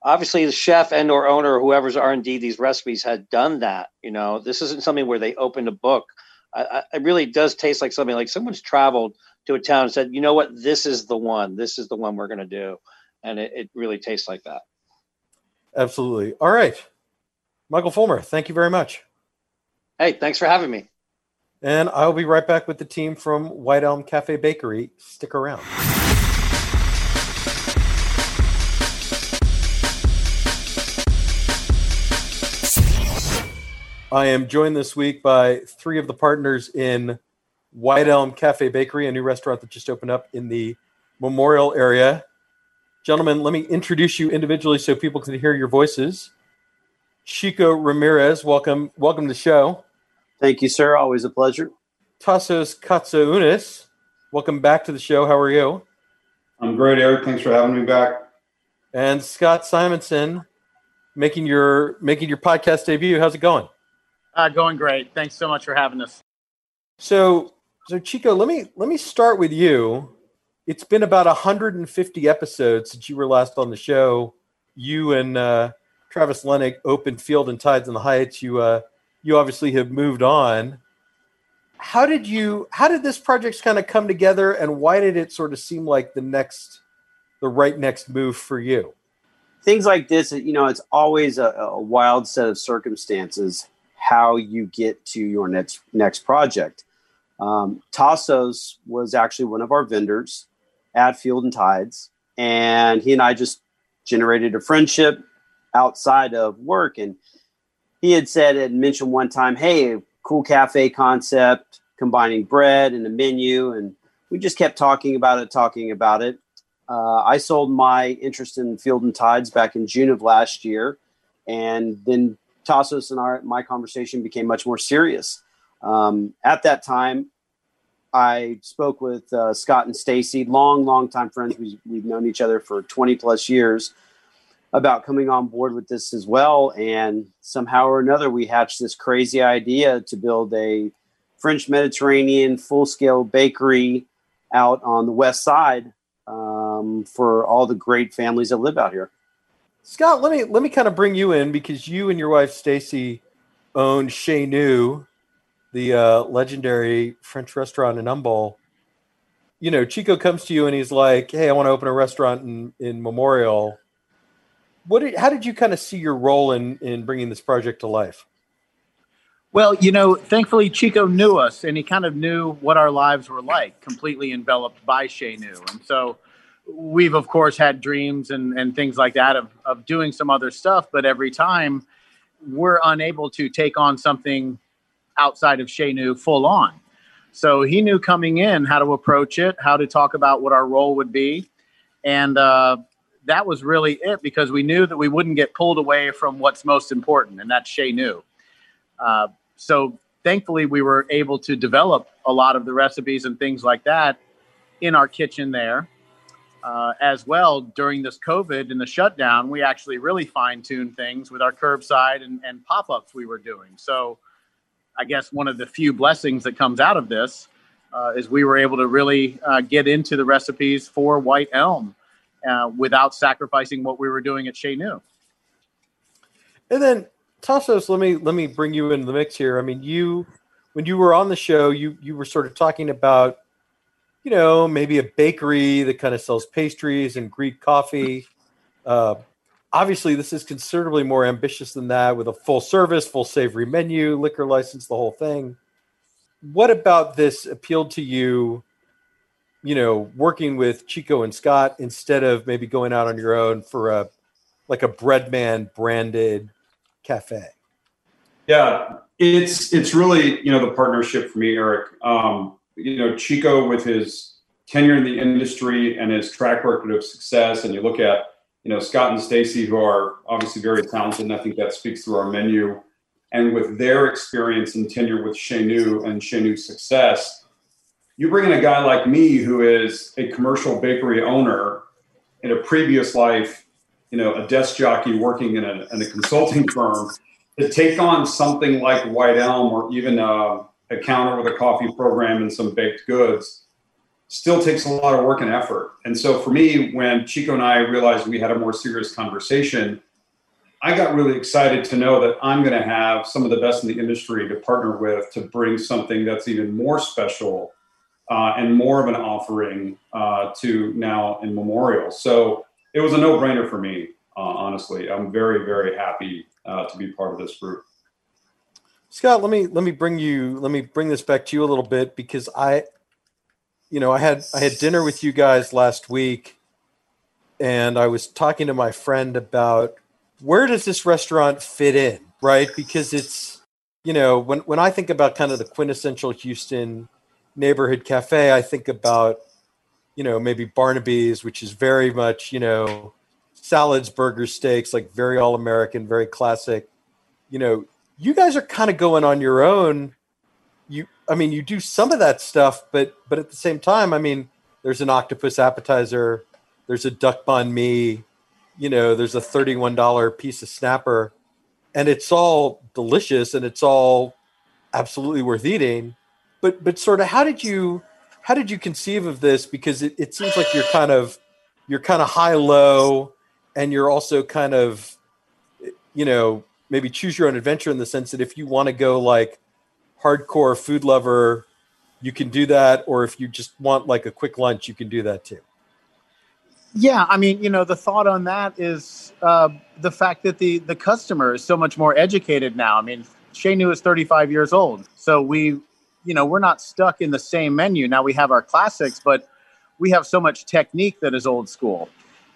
obviously the chef and or owner or whoever's R&D these recipes had done that. You know, this isn't something where they opened a book. I, I, it really does taste like something like someone's traveled to a town and said, you know what, this is the one. This is the one we're going to do. And it, it really tastes like that. Absolutely. All right. Michael Fulmer, thank you very much. Hey, thanks for having me. And I'll be right back with the team from White Elm Cafe Bakery. Stick around. I am joined this week by three of the partners in White Elm Cafe Bakery, a new restaurant that just opened up in the Memorial area. Gentlemen, let me introduce you individually so people can hear your voices. Chico Ramirez, welcome, welcome to the show. Thank you, sir. Always a pleasure. Tasos Katsaounis, welcome back to the show. How are you? I'm great, Eric. Thanks for having me back. And Scott Simonson, making your making your podcast debut. How's it going? Uh, going great. Thanks so much for having us. So, so Chico, let me let me start with you. It's been about 150 episodes since you were last on the show. You and uh, Travis Lenig opened Field and Tides in the Heights. You uh, you obviously have moved on. How did you? How did this project kind of come together, and why did it sort of seem like the next, the right next move for you? Things like this, you know, it's always a, a wild set of circumstances how you get to your next next project. Um, Tasos was actually one of our vendors at Field and Tides, and he and I just generated a friendship outside of work. And he had said and mentioned one time, "Hey, cool cafe concept, combining bread and a menu," and we just kept talking about it, talking about it. Uh, I sold my interest in Field and Tides back in June of last year, and then Tasos and our my conversation became much more serious. Um, at that time, I spoke with uh, Scott and Stacy, long, long time friends. We, we've known each other for 20 plus years about coming on board with this as well. And somehow or another, we hatched this crazy idea to build a French Mediterranean full scale bakery out on the west side um, for all the great families that live out here. Scott, let me let me kind of bring you in because you and your wife Stacy own Chez Nous, the uh, legendary French restaurant in Humble. You know, Chico comes to you and he's like, "Hey, I want to open a restaurant in in Memorial." What did, how did you kind of see your role in in bringing this project to life? Well, you know, thankfully Chico knew us and he kind of knew what our lives were like, completely enveloped by Chez Nous. And so we've of course had dreams and, and things like that of, of doing some other stuff, but every time we're unable to take on something outside of Chez Nous full on. So he knew coming in how to approach it, how to talk about what our role would be. And uh, that was really it because we knew that we wouldn't get pulled away from what's most important, and that's Chez Nous. Uh, so thankfully, we were able to develop a lot of the recipes and things like that in our kitchen there uh, as well during this COVID and the shutdown, we actually really fine tuned things with our curbside and, and pop ups we were doing. So, I guess one of the few blessings that comes out of this uh, is we were able to really uh, get into the recipes for White Elm uh, without sacrificing what we were doing at Chez Nous. And then, Tasos, let me let me bring you into the mix here. I mean, you when you were on the show, you you were sort of talking about you know, maybe a bakery that kind of sells pastries and Greek coffee. Uh, obviously, this is considerably more ambitious than that with a full service, full savory menu, liquor license, the whole thing. What about this appealed to you you know, working with Chico and Scott instead of maybe going out on your own for a like a Breadman branded cafe? Yeah, it's it's really you know the partnership for me, Eric. Um, you know, Chico with his tenure in the industry and his track record of success, and you look at you know Scott and Stacy, who are obviously very talented, and I think that speaks to our menu. And with their experience and tenure with Chez Nous and Chez Nous success, you bring in a guy like me who is a commercial bakery owner in a previous life, you know, a desk jockey working in a, in a consulting firm to take on something like White Elm or even a, a counter with a coffee program and some baked goods still takes a lot of work and effort. And so for me, when Chico and I realized we had a more serious conversation, I got really excited to know that I'm going to have some of the best in the industry to partner with to bring something that's even more special uh, and more of an offering uh, to now in Memorial. So it was a no brainer for me, uh, honestly. I'm very, very happy uh, to be part of this group. Scott, let me let me bring you let me bring this back to you a little bit because I you know, I had I had dinner with you guys last week and I was talking to my friend about where does this restaurant fit in, right? Because it's you know, when when I think about kind of the quintessential Houston neighborhood cafe, I think about you know, maybe Barnaby's, which is very much, you know, salads, burgers, steaks, like very all American, very classic. You know, you guys are kind of going on your own. You, I mean, you do some of that stuff, but but at the same time, I mean, there's an octopus appetizer, there's a duck banh mi, you know, there's a thirty-one dollar piece of snapper, and it's all delicious and it's all absolutely worth eating. But but sort of, how did you how did you conceive of this? Because it, it seems like you're kind of you're kind of high low and you're also kind of you know maybe choose your own adventure in the sense that if you want to go like hardcore food lover you can do that or if you just want like a quick lunch you can do that too yeah i mean you know the thought on that is uh, the fact that the the customer is so much more educated now i mean Chez Nous is 35 years old so we you know we're not stuck in the same menu now we have our classics but we have so much technique that is old school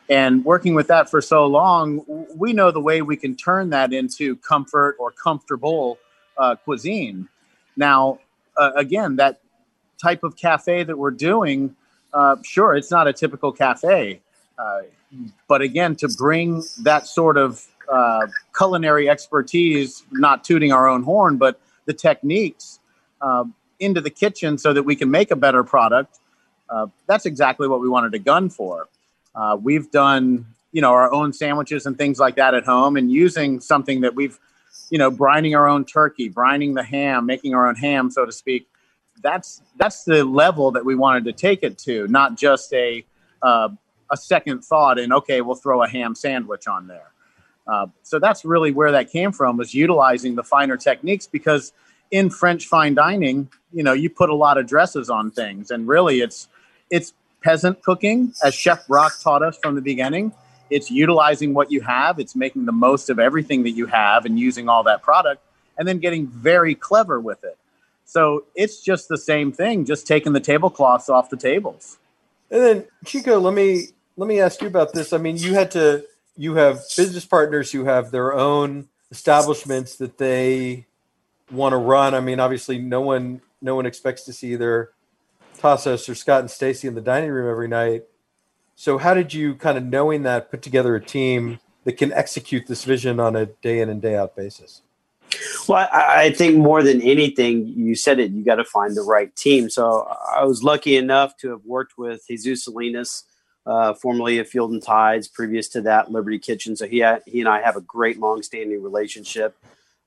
and working with that for so long, we know the way we can turn that into comfort or comfortable uh, cuisine. Now, uh, again, that type of cafe that we're doing, uh, sure, it's not a typical cafe. Uh, but again, to bring that sort of uh, culinary expertise, not tooting our own horn, but the techniques uh, into the kitchen so that we can make a better product, that's exactly what we wanted a gun for. Uh, we've done, you know, our own sandwiches and things like that at home, and using something that we've, you know, brining our own turkey, brining the ham, making our own ham, so to speak. That's that's the level that we wanted to take it to, not just a uh, a second thought and okay, we'll throw a ham sandwich on there. Uh, so that's really where that came from was utilizing the finer techniques because in French fine dining, you know, you put a lot of dresses on things, and really, it's it's peasant cooking, as Chef Brach taught us from the beginning. It's utilizing what you have, it's making the most of everything that you have and using all that product, and then getting very clever with it. So it's just the same thing, just taking the tablecloths off the tables. And then Chico, let me let me ask you about this. I mean, you had to you have business partners who have their own establishments that they want to run. I mean, obviously no one no one expects to see their Tasos or Scott and Stacy in the dining room every night. So how did you kind of knowing that put together a team that can execute this vision on a day in and day out basis? Well, I, I think more than anything, you said it, you got to find the right team. So I was lucky enough to have worked with Jesus Salinas, uh, formerly of Field and Tides, previous to that, Liberty Kitchen. So he, he and I have a great long-standing relationship.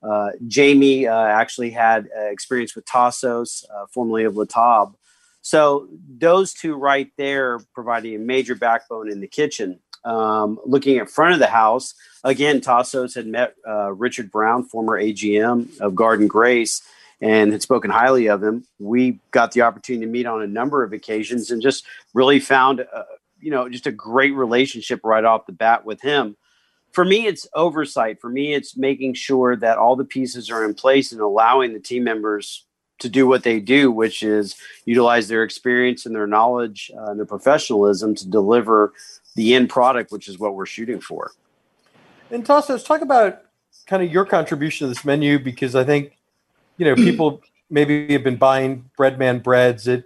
Uh, Jamie uh, actually had uh, experience with Tasos, uh, formerly of La Table. So those two right there providing a major backbone in the kitchen. Um, looking at front of the house, again, Tasos had met uh, Richard Brown, former AGM of Garden Grace, and had spoken highly of him. We got the opportunity to meet on a number of occasions and just really found, uh, you know, just a great relationship right off the bat with him. For me, it's oversight. For me, it's making sure that all the pieces are in place and allowing the team members to do what they do, which is utilize their experience and their knowledge uh, and their professionalism to deliver the end product, which is what we're shooting for. And Tasso, let's talk about kind of your contribution to this menu because I think, you know, people *clears throat* maybe have been buying Breadman breads at,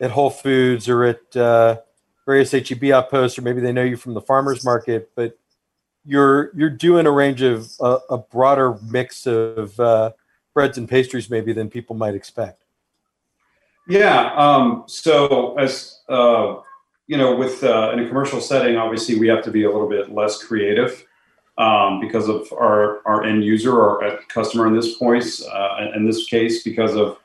at Whole Foods or at uh, various HEB outposts, or maybe they know you from the farmers market, but you're you're doing a range of uh, a broader mix of uh, breads and pastries maybe than people might expect. Yeah. Um, so as uh, you know, with uh, in a commercial setting, obviously we have to be a little bit less creative um, because of our our end user or customer in this point. Uh, in this case, because of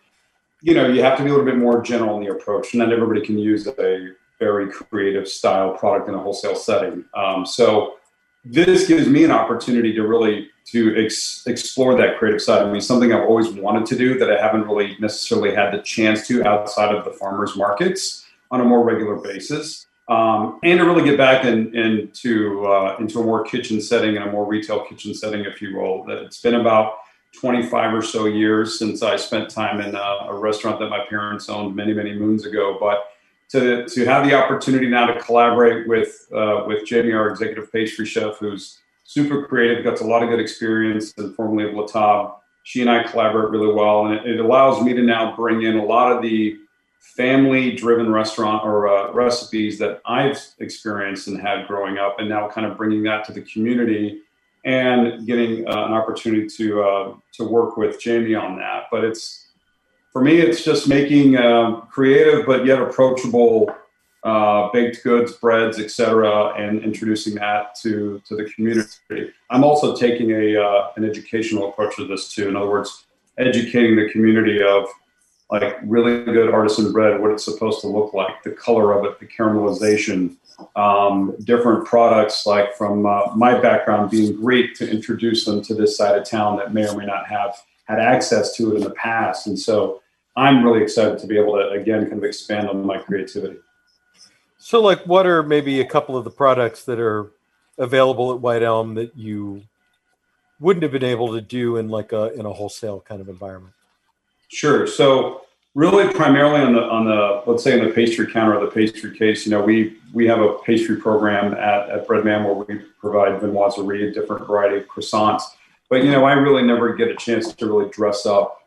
you know, you have to be a little bit more general in the approach. And not everybody can use a very creative style product in a wholesale setting. Um, so this gives me an opportunity to really to ex- explore that creative side. Of me something i've always wanted to do that i haven't really necessarily had the chance to outside of the farmers markets on a more regular basis. Um, and to really get back in, into uh, into a more kitchen setting and a more retail kitchen setting if you will. It's been about 25 or so years since i spent time in a, a restaurant that my parents owned many many moons ago but to, to have the opportunity now to collaborate with uh, with Jamie, our executive pastry chef, who's super creative, got a lot of good experience, and formerly of La Table. She and I collaborate really well, and it, it, allows me to now bring in a lot of the family-driven restaurant or uh, recipes that I've experienced and had growing up, and now kind of bringing that to the community and getting uh, an opportunity to uh, to work with Jamie on that. But it's for me, it's just making uh, creative but yet approachable uh, baked goods, breads, etc., and introducing that to to the community. I'm also taking a uh, an educational approach to this too. In other words, educating the community of like really good artisan bread, what it's supposed to look like, the color of it, the caramelization, um, different products like from uh, my background being Greek to introduce them to this side of town that may or may not have had access to it in the past. And so I'm really excited to be able to again kind of expand on my creativity. So, like, what are maybe a couple of the products that are available at White Elm that you wouldn't have been able to do in like a in a wholesale kind of environment? Sure. So, really, primarily on the on the let's say in the pastry counter or the pastry case, you know, we we have a pastry program at at Breadman where we provide viennoiserie, a different variety of croissants. But you know, I really never get a chance to really dress up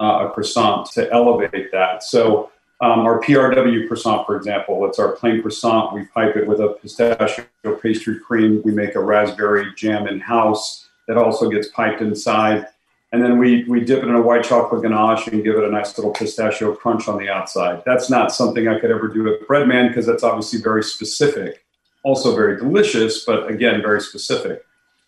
uh, a croissant to elevate that. So um, our PRW croissant, for example, it's our plain croissant. We pipe it with a pistachio pastry cream. We make a raspberry jam in house that also gets piped inside. And then we, we dip it in a white chocolate ganache and give it a nice little pistachio crunch on the outside. That's not something I could ever do at Breadman because that's obviously very specific, also very delicious, but again, very specific.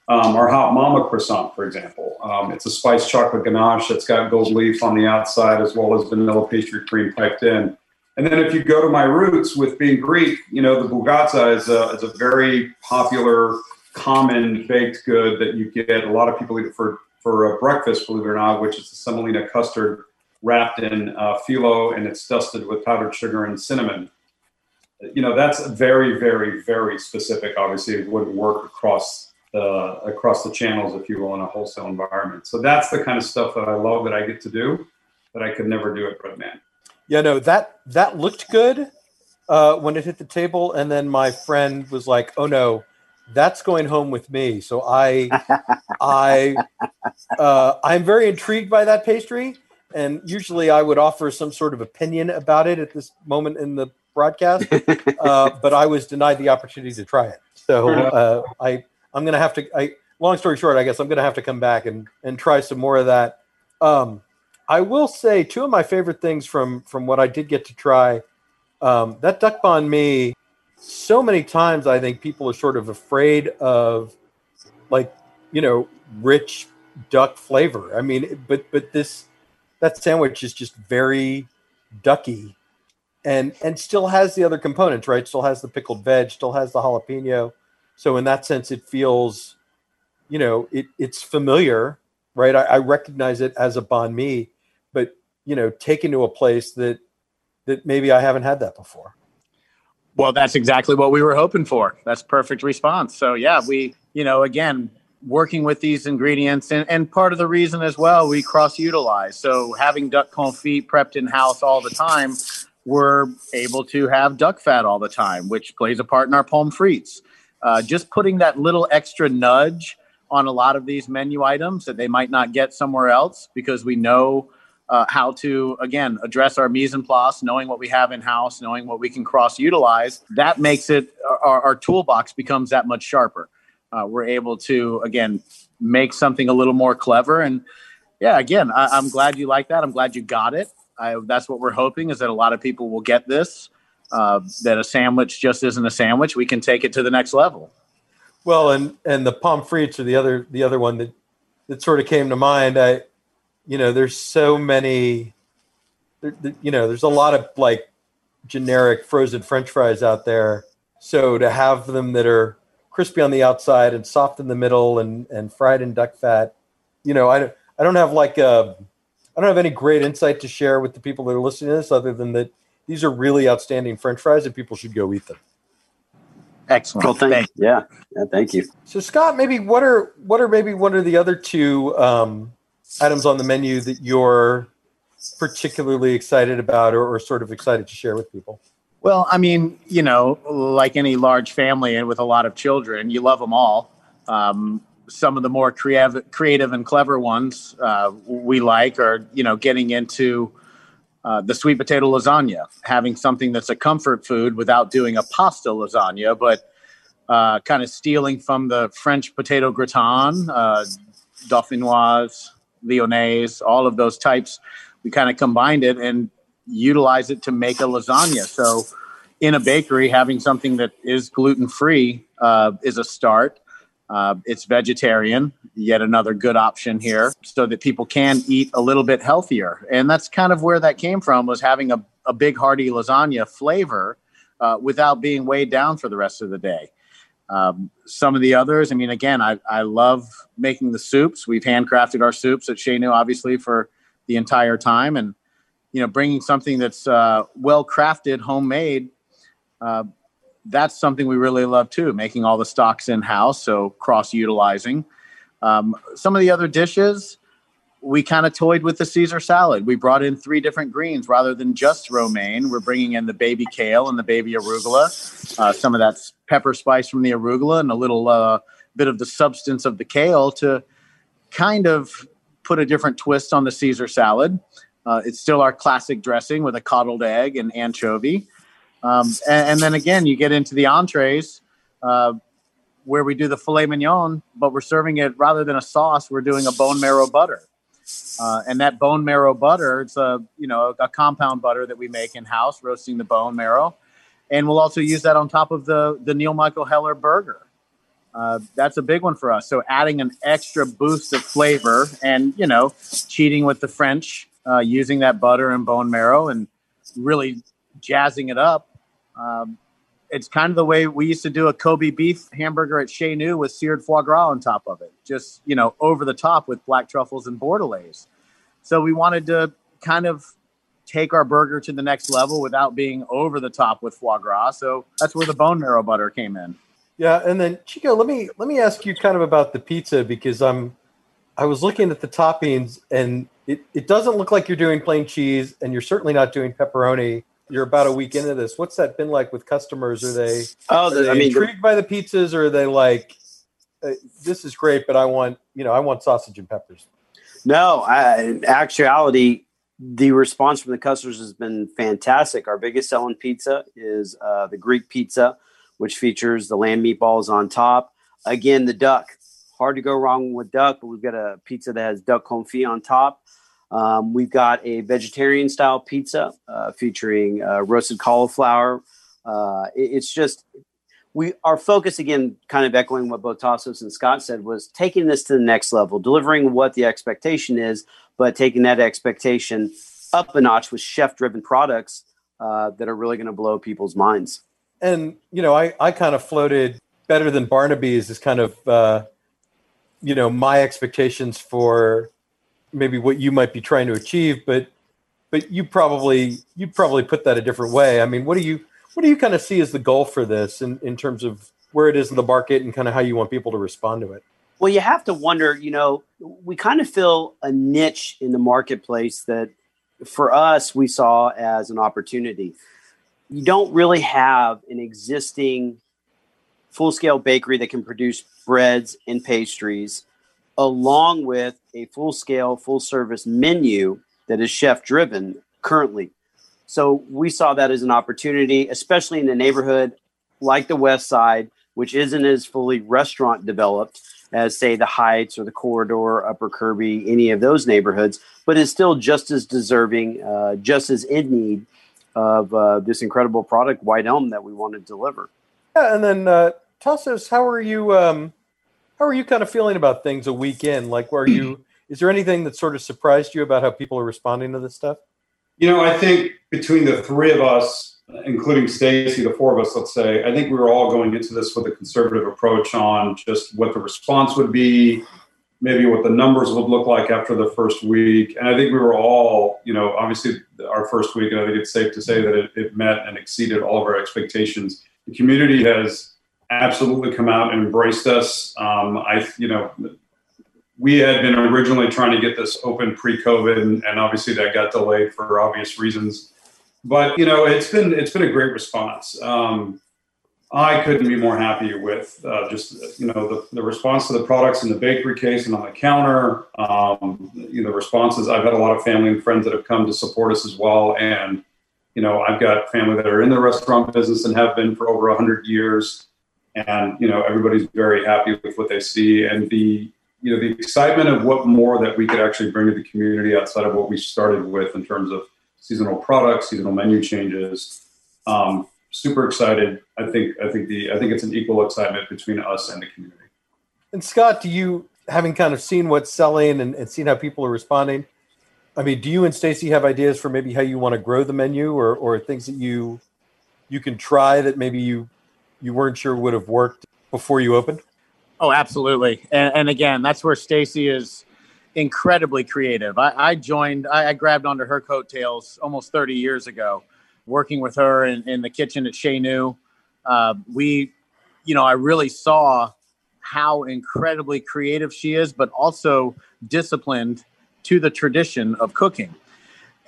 Um, our Hot Mama croissant, for example, um, it's a spiced chocolate ganache that's got gold leaf on the outside as well as vanilla pastry cream piped in. And then if you go to my roots with being Greek, you know, the bougatsa is a, is a very popular, common baked good that you get. A lot of people eat it for, for breakfast, believe it or not, which is the semolina custard wrapped in uh, phyllo and it's dusted with powdered sugar and cinnamon. You know, that's very, very, very specific. Obviously, it wouldn't work across uh, across the channels, if you will, in a wholesale environment. So that's the kind of stuff that I love that I get to do that I could never do at Breadman. Yeah, no, that that looked good uh, when it hit the table, and then my friend was like, "Oh no, that's going home with me." So I, *laughs* I, uh, I'm very intrigued by that pastry, and usually I would offer some sort of opinion about it at this moment in the broadcast, *laughs* uh, but I was denied the opportunity to try it. So uh, I I'm gonna have to. I long story short, I guess I'm gonna have to come back and and try some more of that. Um, I will say two of my favorite things from from what I did get to try. Um, that duck banh mi. So many times, I think people are sort of afraid of, like, you know, rich duck flavor. I mean, but but this that sandwich is just very ducky, and and still has the other components, right? Still has the pickled veg, still has the jalapeno. So in that sense, it feels, you know, it it's familiar, right? I, I recognize it as a banh mi, but you know, taken to a place that that maybe I haven't had that before. Well, that's exactly what we were hoping for. That's perfect response. So yeah, we, you know, again, working with these ingredients and, and part of the reason as well we cross utilize so having duck confit prepped in house all the time we're able to have duck fat all the time which plays a part in our pomme frites uh, just putting that little extra nudge on a lot of these menu items that they might not get somewhere else because we know uh, how to again address our mise en place, knowing what we have in house, knowing what we can cross utilize. That makes it our, our toolbox becomes that much sharper. Uh, we're able to again make something a little more clever and yeah again I, am glad you like that i'm glad you got it I, that's what we're hoping is that a lot of people will get this uh, that a sandwich just isn't a sandwich we can take it to the next level well and and the pomme frites are the other the other one that that sort of came to mind i you know, there's so many, there, you know, there's a lot of like generic frozen French fries out there. So to have them that are crispy on the outside and soft in the middle and, and fried in duck fat, you know, I, I don't have like a, I don't have any great insight to share with the people that are listening to this other than that these are really outstanding French fries and people should go eat them. Excellent. Well, thank, thank yeah, yeah, thank you. So Scott, maybe what are what are maybe one of the other two um, items on the menu that you're particularly excited about or, or sort of excited to share with people? Well, I mean, you know, like any large family and with a lot of children, you love them all. Um, some of the more creative, creative and clever ones uh, we like are, you know, getting into uh, the sweet potato lasagna, having something that's a comfort food without doing a pasta lasagna, but uh, kind of stealing from the French potato gratin, uh, dauphinoise, lyonnaise, all of those types. We kind of combined it and utilize it to make a lasagna. So, in a bakery, having something that is gluten free uh, is a start. Uh, it's vegetarian, yet another good option here, so that people can eat a little bit healthier. And that's kind of where that came from was having a, a big hearty lasagna flavor uh, without being weighed down for the rest of the day. Um, some of the others, I mean, again, I, I love making the soups. We've handcrafted our soups at Chez obviously, for the entire time. And, you know, bringing something that's uh, well crafted, homemade, uh, that's something we really love too, making all the stocks in house, so cross utilizing. Um, some of the other dishes, we kind of toyed with the Caesar salad. We brought in three different greens rather than just romaine. We're bringing in the baby kale and the baby arugula, uh, some of that pepper spice from the arugula, and a little uh, bit of the substance of the kale to kind of put a different twist on the Caesar salad. Uh, it's still our classic dressing with a coddled egg and anchovy. Um, and, and, then again, you get into the entrees uh, where we do the filet mignon, but we're serving it rather than a sauce, we're doing a bone marrow butter. Uh, and that bone marrow butter, it's a you know a compound butter that we make in house, roasting the bone marrow, and we'll also use that on top of the the Neil Michael Heller burger. Uh, that's a big one for us. So adding an extra boost of flavor, and you know, cheating with the French, uh, using that butter and bone marrow, and really jazzing it up. Um, it's kind of the way we used to do a Kobe beef hamburger at Chez Nous with seared foie gras on top of it, just you know, over the top with black truffles and bordelaise. So we wanted to kind of take our burger to the next level without being over the top with foie gras. So that's where the bone marrow butter came in. Yeah, and then Chico, let me let me ask you kind of about the pizza because I'm I was looking at the toppings and it, it doesn't look like you're doing plain cheese and you're certainly not doing pepperoni you're about a week into this. What's that been like with customers? Are they, oh, are they I mean, intrigued by the pizzas, or are they like, uh, this is great, but I want, you know, I want sausage and peppers? No, I, in actuality, the response from the customers has been fantastic. Our biggest selling pizza is uh, the Greek pizza, which features the lamb meatballs on top. Again, the duck. Hard to go wrong with duck, but we've got a pizza that has duck confit on top. Um, we've got a vegetarian style pizza uh, featuring uh, roasted cauliflower. Uh, it, it's just we our focus again, kind of echoing what both Tasos and Scott said, was taking this to the next level, delivering what the expectation is, but taking that expectation up a notch with chef-driven products uh, that are really going to blow people's minds. And you know, I I kind of floated better than Barnaby's is kind of uh, you know my expectations for maybe what you might be trying to achieve, but but you probably you probably put that a different way. I mean, what do you what do you kind of see as the goal for this in, in terms of where it is in the market and kind of how you want people to respond to it? Well, you have to wonder, you know, we kind of fill a niche in the marketplace that for us we saw as an opportunity. You don't really have an existing full scale bakery that can produce breads and pastries, along with a full scale, full service menu that is chef driven currently. So we saw that as an opportunity, especially in a neighborhood like the West Side, which isn't as fully restaurant developed as, say, the Heights or the Corridor, Upper Kirby, any of those neighborhoods, but is still just as deserving, uh, just as in need of uh, this incredible product, White Elm, that we want to deliver. Yeah, and then uh, Tasos, how are you? Um, how are you kind of feeling about things a week in? Like, were you? *clears throat* is there anything that sort of surprised you about how people are responding to this stuff? You know, I think between the three of us, including Stacy, the four of us, let's say, I think we were all going into this with a conservative approach on just what the response would be, maybe what the numbers would look like after the first week. And I think we were all, you know, obviously our first week, and I think it's safe to say that it, it met and exceeded all of our expectations. The community has absolutely come out and embraced us. Um, I, you know, we had been originally trying to get this open pre-COVID, and, and, obviously that got delayed for obvious reasons. But you know, it's been it's been a great response. Um, I couldn't be more happy with uh, just you know the, the response to the products in the bakery case and on the counter. Um, you know, responses. I've had a lot of family and friends that have come to support us as well, and you know, I've got family that are in the restaurant business and have been for over hundred years, and you know, everybody's very happy with what they see and the you know the excitement of what more that we could actually bring to the community outside of what we started with in terms of seasonal products, seasonal menu changes. Um, super excited. I think I think the I think it's an equal excitement between us and the community. And Scott, do you having kind of seen what's selling and, and seen how people are responding? I mean, do you and Stacy have ideas for maybe how you want to grow the menu or or things that you you can try that maybe you you weren't sure would have worked before you opened? Oh, absolutely. And, and again, that's where Stacy is incredibly creative. I, I joined, I, I, grabbed onto her coattails almost 30 years ago, working with her in, in the kitchen at Chez Nous. Uh, we, you know, I really saw how incredibly creative she is, but also disciplined to the tradition of cooking.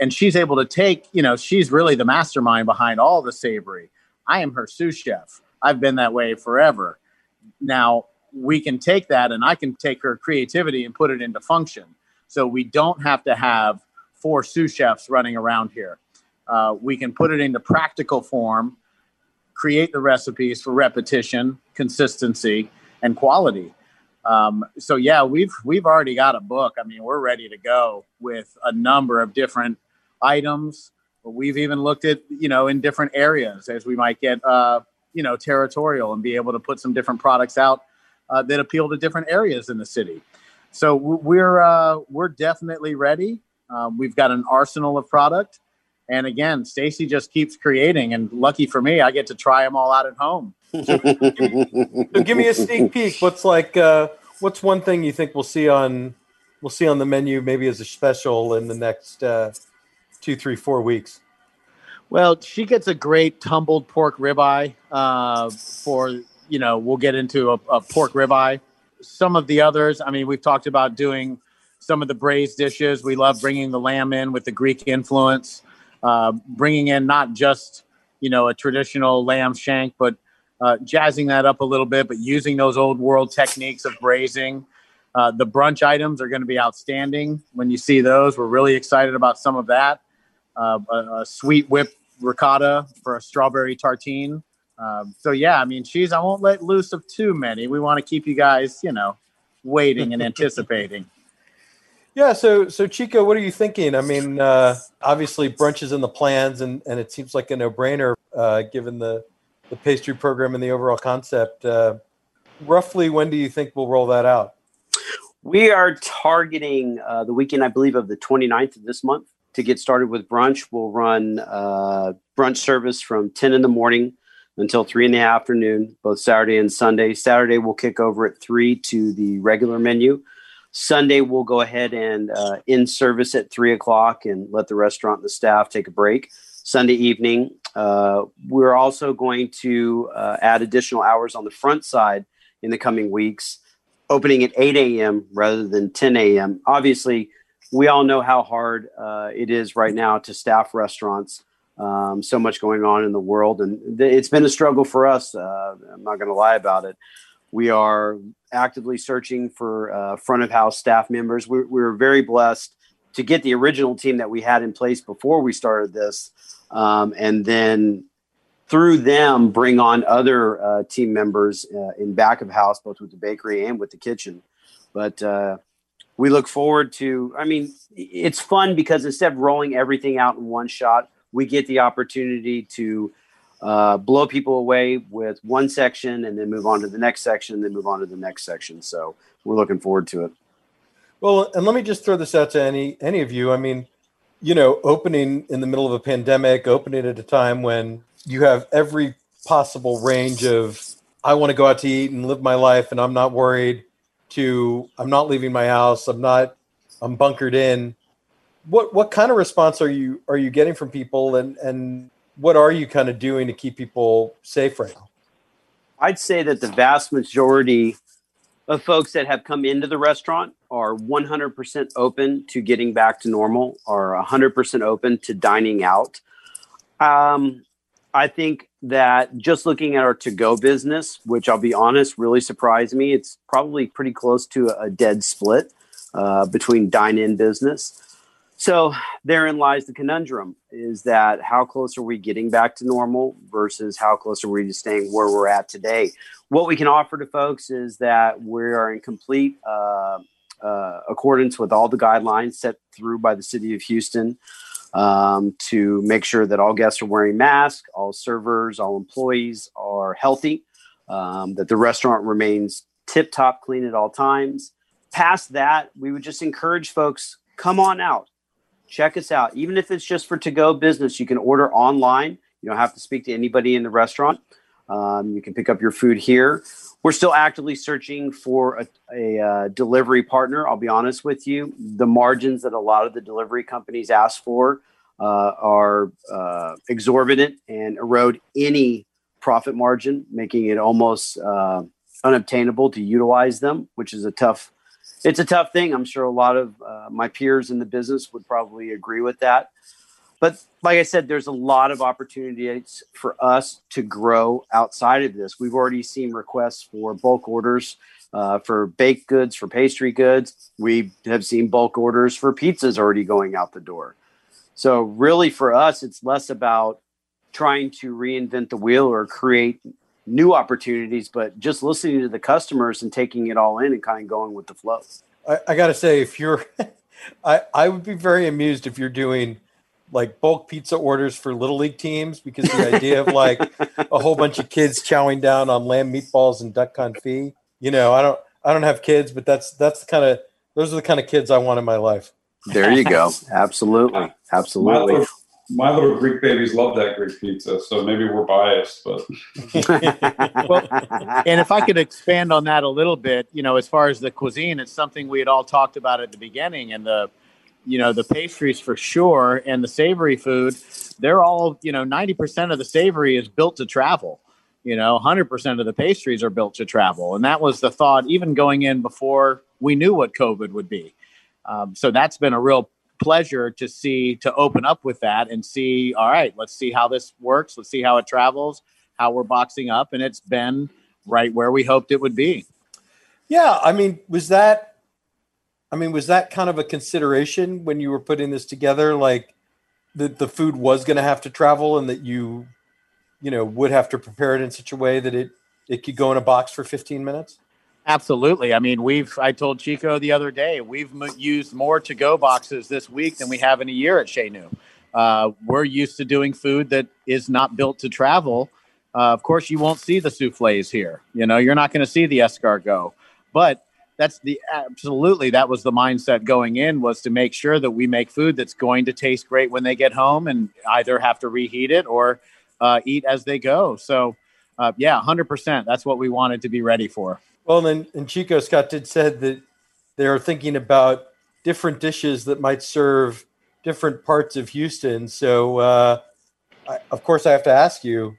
And she's able to take, you know, she's really the mastermind behind all the savory. I am her sous chef. I've been that way forever. Now, we can take that and I can take her creativity and put it into function. So we don't have to have four sous chefs running around here. Uh, we can put it into practical form, create the recipes for repetition, consistency, and quality. Um, so yeah, we've we've already got a book. I mean, we're ready to go with a number of different items. We've even looked at you know in different areas as we might get uh, you know territorial and be able to put some different products out uh, that appeal to different areas in the city. So we're uh, we're definitely ready. Um, we've got an arsenal of product, and again, Stacy just keeps creating. And lucky for me, I get to try them all out at home. so give me a sneak peek. What's like? Uh, what's one thing you think we'll see on we'll see on the menu, maybe as a special in the next uh, two, three, four weeks? Well, she gets a great tumbled pork ribeye uh, for you know, we'll get into a, a pork ribeye. Some of the others, I mean, we've talked about doing some of the braised dishes. We love bringing the lamb in with the Greek influence, uh, bringing in not just you know a traditional lamb shank, but uh, jazzing that up a little bit, but using those old world techniques of braising. Uh, the brunch items are going to be outstanding when you see those. We're really excited about some of that. Uh, a, a, sweet whipped ricotta for a strawberry tartine. Um, so yeah, I mean, she's. I won't let loose of too many. We want to keep you guys, you know, waiting and *laughs* anticipating. Yeah. So so Chico, what are you thinking? I mean, uh, obviously brunch is in the plans, and and it seems like a no brainer uh, given the the pastry program and the overall concept. Uh, roughly, when do you think we'll roll that out? We are targeting uh, the weekend, I believe, of the 29th of this month to get started with brunch. We'll run uh, brunch service from 10 in the morning until three in the afternoon, both Saturday and Sunday. Saturday we'll kick over at three to the regular menu. Sunday we'll go ahead and uh, in service at three o'clock and let the restaurant and the staff take a break. Sunday evening, uh, we're also going to uh, add additional hours on the front side in the coming weeks. opening at 8 a.m. rather than 10 a.m. Obviously, we all know how hard uh, it is right now to staff restaurants. Um, so much going on in the world, and th- it's been a struggle for us. Uh, I'm not going to lie about it. We are actively searching for uh, front of house staff members. We, we were very blessed to get the original team that we had in place before we started this, um, and then through them bring on other uh, team members uh, in back of house, both with the bakery and with the kitchen. But uh, we look forward to. I mean, it's fun because instead of rolling everything out in one shot, we get the opportunity to uh, blow people away with one section and then move on to the next section, and then move on to the next section. So we're looking forward to it. Well, and let me just throw this out to any any of you. I mean, you know, opening in the middle of a pandemic, opening at a time when you have every possible range of I want to go out to eat and live my life, and I'm not worried. To I'm not leaving my house. I'm not. I'm bunkered in. What what kind of response are you are you getting from people, and and what are you kind of doing to keep people safe right now? I'd say that the vast majority of folks that have come into the restaurant are 100% open to getting back to normal, are 100% open to dining out. Um, I think that just looking at our to go business, which I'll be honest, really surprised me. It's probably pretty close to a dead split uh, between dine in business. So therein lies the conundrum is that how close are we getting back to normal versus how close are we to staying where we're at today? What we can offer to folks is that we are in complete uh, uh, accordance with all the guidelines set through by the city of Houston um, to make sure that all guests are wearing masks, all servers, all employees are healthy, um, that the restaurant remains tip top clean at all times. Past that, we would just encourage folks come on out, check us out. Even if it's just for to go business, you can order online. You don't have to speak to anybody in the restaurant. Um, you can pick up your food here. We're still actively searching for a, a uh, delivery partner. I'll be honest with you. The margins that a lot of the delivery companies ask for uh, are uh, exorbitant and erode any profit margin, making it almost uh, unobtainable to utilize them, which is a tough. It's a tough thing. I'm sure a lot of uh, my peers in the business would probably agree with that. But like I said, there's a lot of opportunities for us to grow outside of this. We've already seen requests for bulk orders uh, for baked goods, for pastry goods. We have seen bulk orders for pizzas already going out the door. So, really, for us, it's less about trying to reinvent the wheel or create new opportunities, but just listening to the customers and taking it all in and kind of going with the flow. I, I got to say, if you're, *laughs* I, I would be very amused if you're doing like bulk pizza orders for little league teams because the idea of like a whole bunch of kids chowing down on lamb meatballs and duck confit. You know, I don't I don't have kids, but that's that's the kind of those are the kind of kids I want in my life. There you go. Absolutely. Absolutely. My little, my little Greek babies love that Greek pizza, so maybe we're biased, but *laughs* well, and if I could expand on that a little bit, you know, as far as the cuisine, it's something we had all talked about at the beginning, and the you know the pastries for sure and the savory food they're all you know 90% of the savory is built to travel. You know 100% of the pastries are built to travel. And that was the thought even going in before we knew what covid would be. Um, so that's been a real pleasure to see to open up with that and see all right let's see how this works. Let's see how it travels how we're boxing up. And it's been right where we hoped it would be. Yeah i mean was that I mean, was that kind of a consideration when you were putting this together? Like that the food was going to have to travel and that you, you know, would have to prepare it in such a way that it, it could go in a box for 15 minutes? Absolutely. I mean, we've, I told Chico the other day, we've used more to go boxes this week than we have in a year at Chez Nous. Uh, we're used to doing food that is not built to travel. Uh, of course, you won't see the souffles here. You know, you're not going to see the escargot, but that's the absolutely that was the mindset going in was to make sure that we make food that's going to taste great when they get home and either have to reheat it or uh, eat as they go. So, uh, yeah, hundred percent. That's what we wanted to be ready for. Well, then, and Chico Scott did said that they are thinking about different dishes that might serve different parts of Houston. So, uh, I, of course, I have to ask you,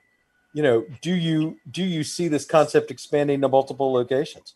you know, do you do you see this concept expanding to multiple locations?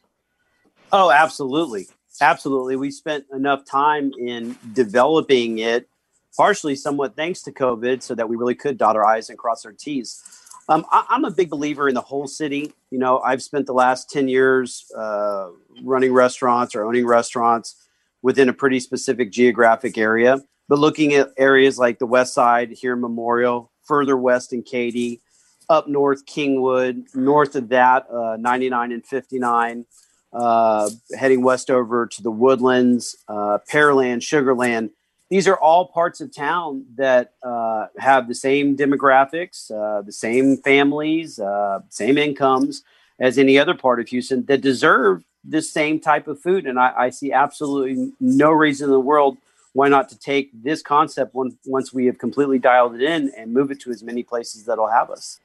Oh, absolutely. Absolutely. We spent enough time in developing it, partially somewhat thanks to COVID, so that we really could dot our I's and cross our T's. Um, I, am a big believer in the whole city. You know, I've spent the last 10 years uh, running restaurants or owning restaurants within a pretty specific geographic area. But looking at areas like the West Side here in Memorial, further west in Katy, up north Kingwood, north of that, uh, 99 and 59, uh, heading west over to the Woodlands, uh, Pearland, Sugarland. These are all parts of town that uh, have the same demographics, uh, the same families, uh, same incomes as any other part of Houston that deserve this same type of food. And I, I see absolutely no reason in the world why not to take this concept once we have completely dialed it in and move it to as many places that'll have us.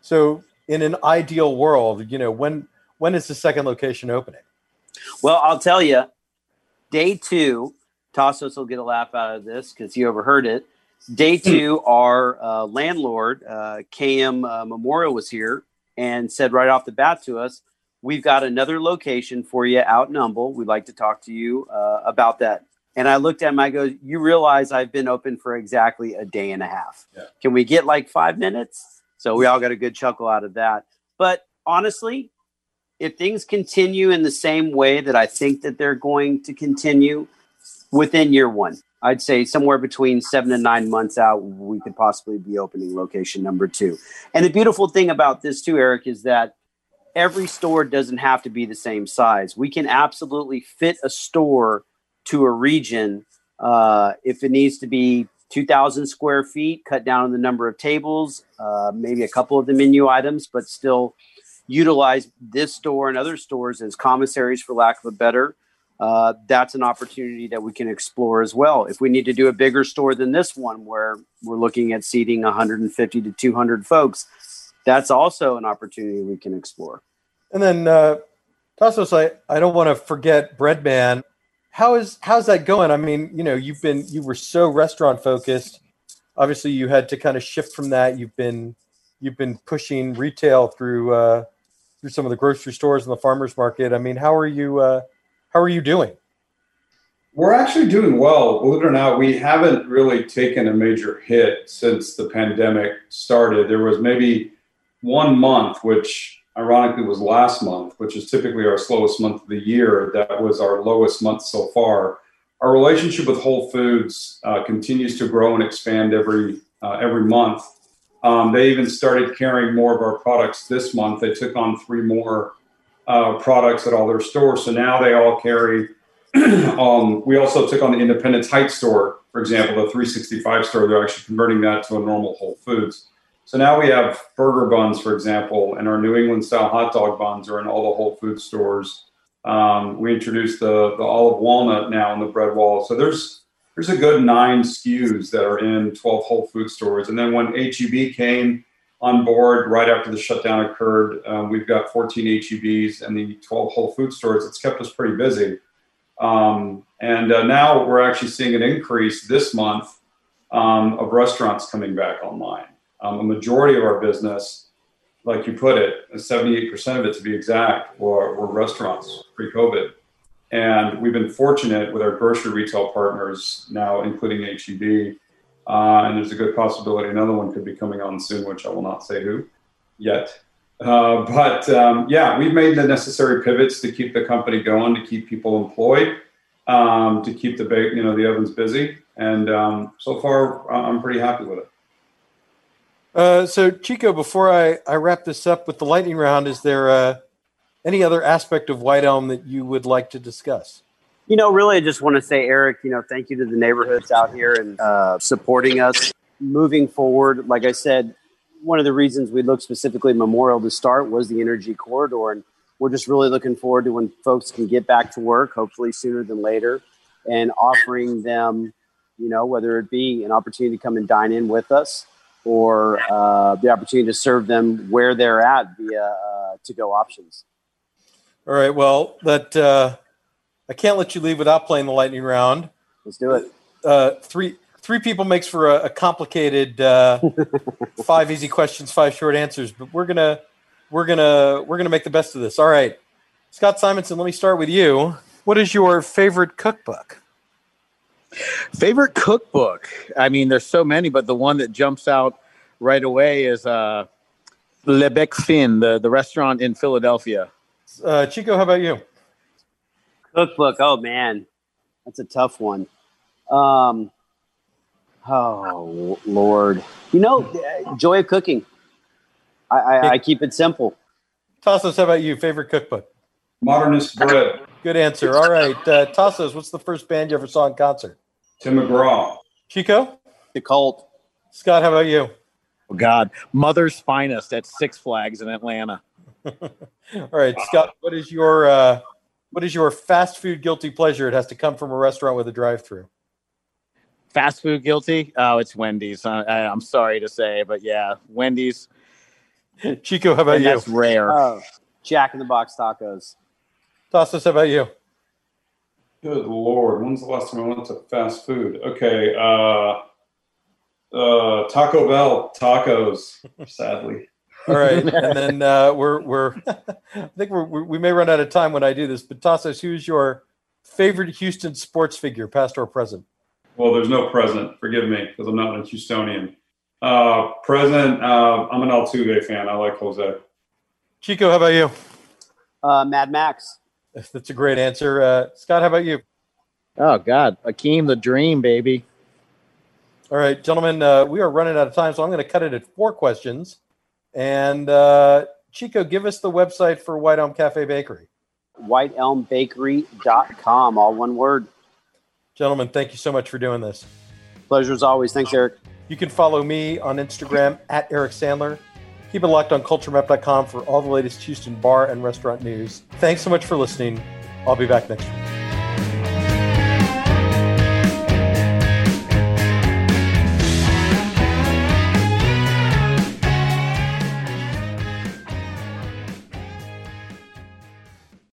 So, in an ideal world, you know, when when is the second location opening? Well, I'll tell you, day two, Tasos will get a laugh out of this because he overheard it. Day hmm. two, our uh, landlord, uh, KM uh, Memorial, was here and said right off the bat to us, We've got another location for you out in Humble. We'd like to talk to you uh, about that. And I looked at him, I go, You realize I've been open for exactly a day and a half. Yeah. Can we get like five minutes? So we all got a good chuckle out of that. But honestly, if things continue in the same way that I think that they're going to continue within year one, I'd say somewhere between seven and nine months out, we could possibly be opening location number two. And the beautiful thing about this, too, Eric, is that every store doesn't have to be the same size. We can absolutely fit a store to a region uh, if it needs to be 2,000 square feet, cut down on the number of tables, uh, maybe a couple of the menu items, but still utilize this store and other stores as commissaries, for lack of a better. Uh, that's an opportunity that we can explore as well. If we need to do a bigger store than this one, where we're looking at seating 150 to 200 folks, that's also an opportunity we can explore. And then, uh, Tasos, I, I don't want to forget Breadman how is how's that going? I mean, you know, you've been you were so restaurant focused. Obviously, you had to kind of shift from that. You've been you've been pushing retail through uh, through some of the grocery stores and the farmers market. I mean, how are you uh, how are you doing? We're actually doing well. Believe it or not, we haven't really taken a major hit since the pandemic started. There was maybe one month which ironically was last month, which is typically our slowest month of the year. That was our lowest month so far. Our relationship with Whole Foods uh, continues to grow and expand every uh, every month. Um, they even started carrying more of our products this month. They took on three more uh, products at all their stores, so now they all carry. *clears throat* um, we also took on the Independence Heights store, for example, the 365 store. They're actually converting that to a normal Whole Foods. So now we have burger buns, for example, and our New England style hot dog buns are in all the Whole Food stores. Um, we introduced the the olive walnut now in the bread wall. So there's there's a good nine SKUs that are in 12 Whole Food stores. And then when HEB came on board right after the shutdown occurred, um, we've got 14 HEBs and the 12 Whole Food stores. It's kept us pretty busy. Um, and uh, now we're actually seeing an increase this month um, of restaurants coming back online. Um, a majority of our business, like you put it, 78% of it to be exact, were, were restaurants pre COVID. And we've been fortunate with our grocery retail partners now, including HEB. Uh, and there's a good possibility another one could be coming on soon, which I will not say who yet. Uh, but um, yeah, we've made the necessary pivots to keep the company going, to keep people employed, um, to keep the you know the ovens busy, and um, so far I'm pretty happy with it. Uh, so, Chico, before I, I wrap this up with the lightning round, is there any other aspect of White Elm that you would like to discuss? You know, really, I just want to say, Eric, you know, thank you to the neighborhoods out here and uh, supporting us moving forward. Like I said, one of the reasons we looked specifically Memorial to start was the energy corridor. And we're just really looking forward to when folks can get back to work, hopefully sooner than later, and offering them, you know, whether it be an opportunity to come and dine in with us or uh, the opportunity to serve them where they're at via uh, to go options. All right. Well, that uh, I can't let you leave without playing the lightning round. Let's do it. Uh, three three people makes for a, a complicated uh, *laughs* five easy questions, five short answers. But we're gonna we're gonna we're gonna make the best of this. All right. Scott Simonson, let me start with you. What is your favorite cookbook? Favorite cookbook? I mean, there's so many, but the one that jumps out right away is uh, Le Bec Fin, the, the restaurant in Philadelphia. Uh, Chico, how about you? Cookbook. Oh man, that's a tough one. Um, oh Lord, you know, uh, joy of cooking. I, I, I keep it simple. Tasos, how about you? Favorite cookbook? Modernist Bread, Good answer. All right. Uh, Tasos, what's the first band you ever saw in concert? Tim McGraw. Chico? The cult. Scott, how about you? Oh, God. Mother's Finest at Six Flags in Atlanta. *laughs* All right, Scott, what is your uh, what is your fast food guilty pleasure? It has to come from a restaurant with a drive-through. Fast food guilty? Oh, it's Wendy's. I, I, I'm sorry to say, but yeah, Wendy's. *laughs* Chico, how about And you? that's rare. Oh, Jack in the Box tacos. Tasos, how about you? Good lord, when's the last time I went to fast food? Okay, uh, uh, Taco Bell tacos. Sadly, All right, *laughs* and then uh, we're we're *laughs* I think we're, we we may run out of time when I do this. But Tasos, who's your favorite Houston sports figure, past or present? well, there's no present. Forgive me because I'm not a Houstonian. Uh, present. Uh, I'm an Altuve fan. I like Jose. Chico, how about you? Uh, Mad Max. That's a great answer. Uh, Scott, how about you? Oh, God. Akeem the Dream, baby. All right, gentlemen, uh, we are running out of time, so I'm going to cut it at four questions. And uh, Chico, give us the website for White Elm Cafe Bakery. WhiteElmBakery.com. All one word. Gentlemen, thank you so much for doing this. Pleasure as always. Thanks, Eric. You can follow me on Instagram at Eric Sandler. Keep it locked on culturemap.com for all the latest Houston bar and restaurant news. Thanks so much for listening. I'll be back next week.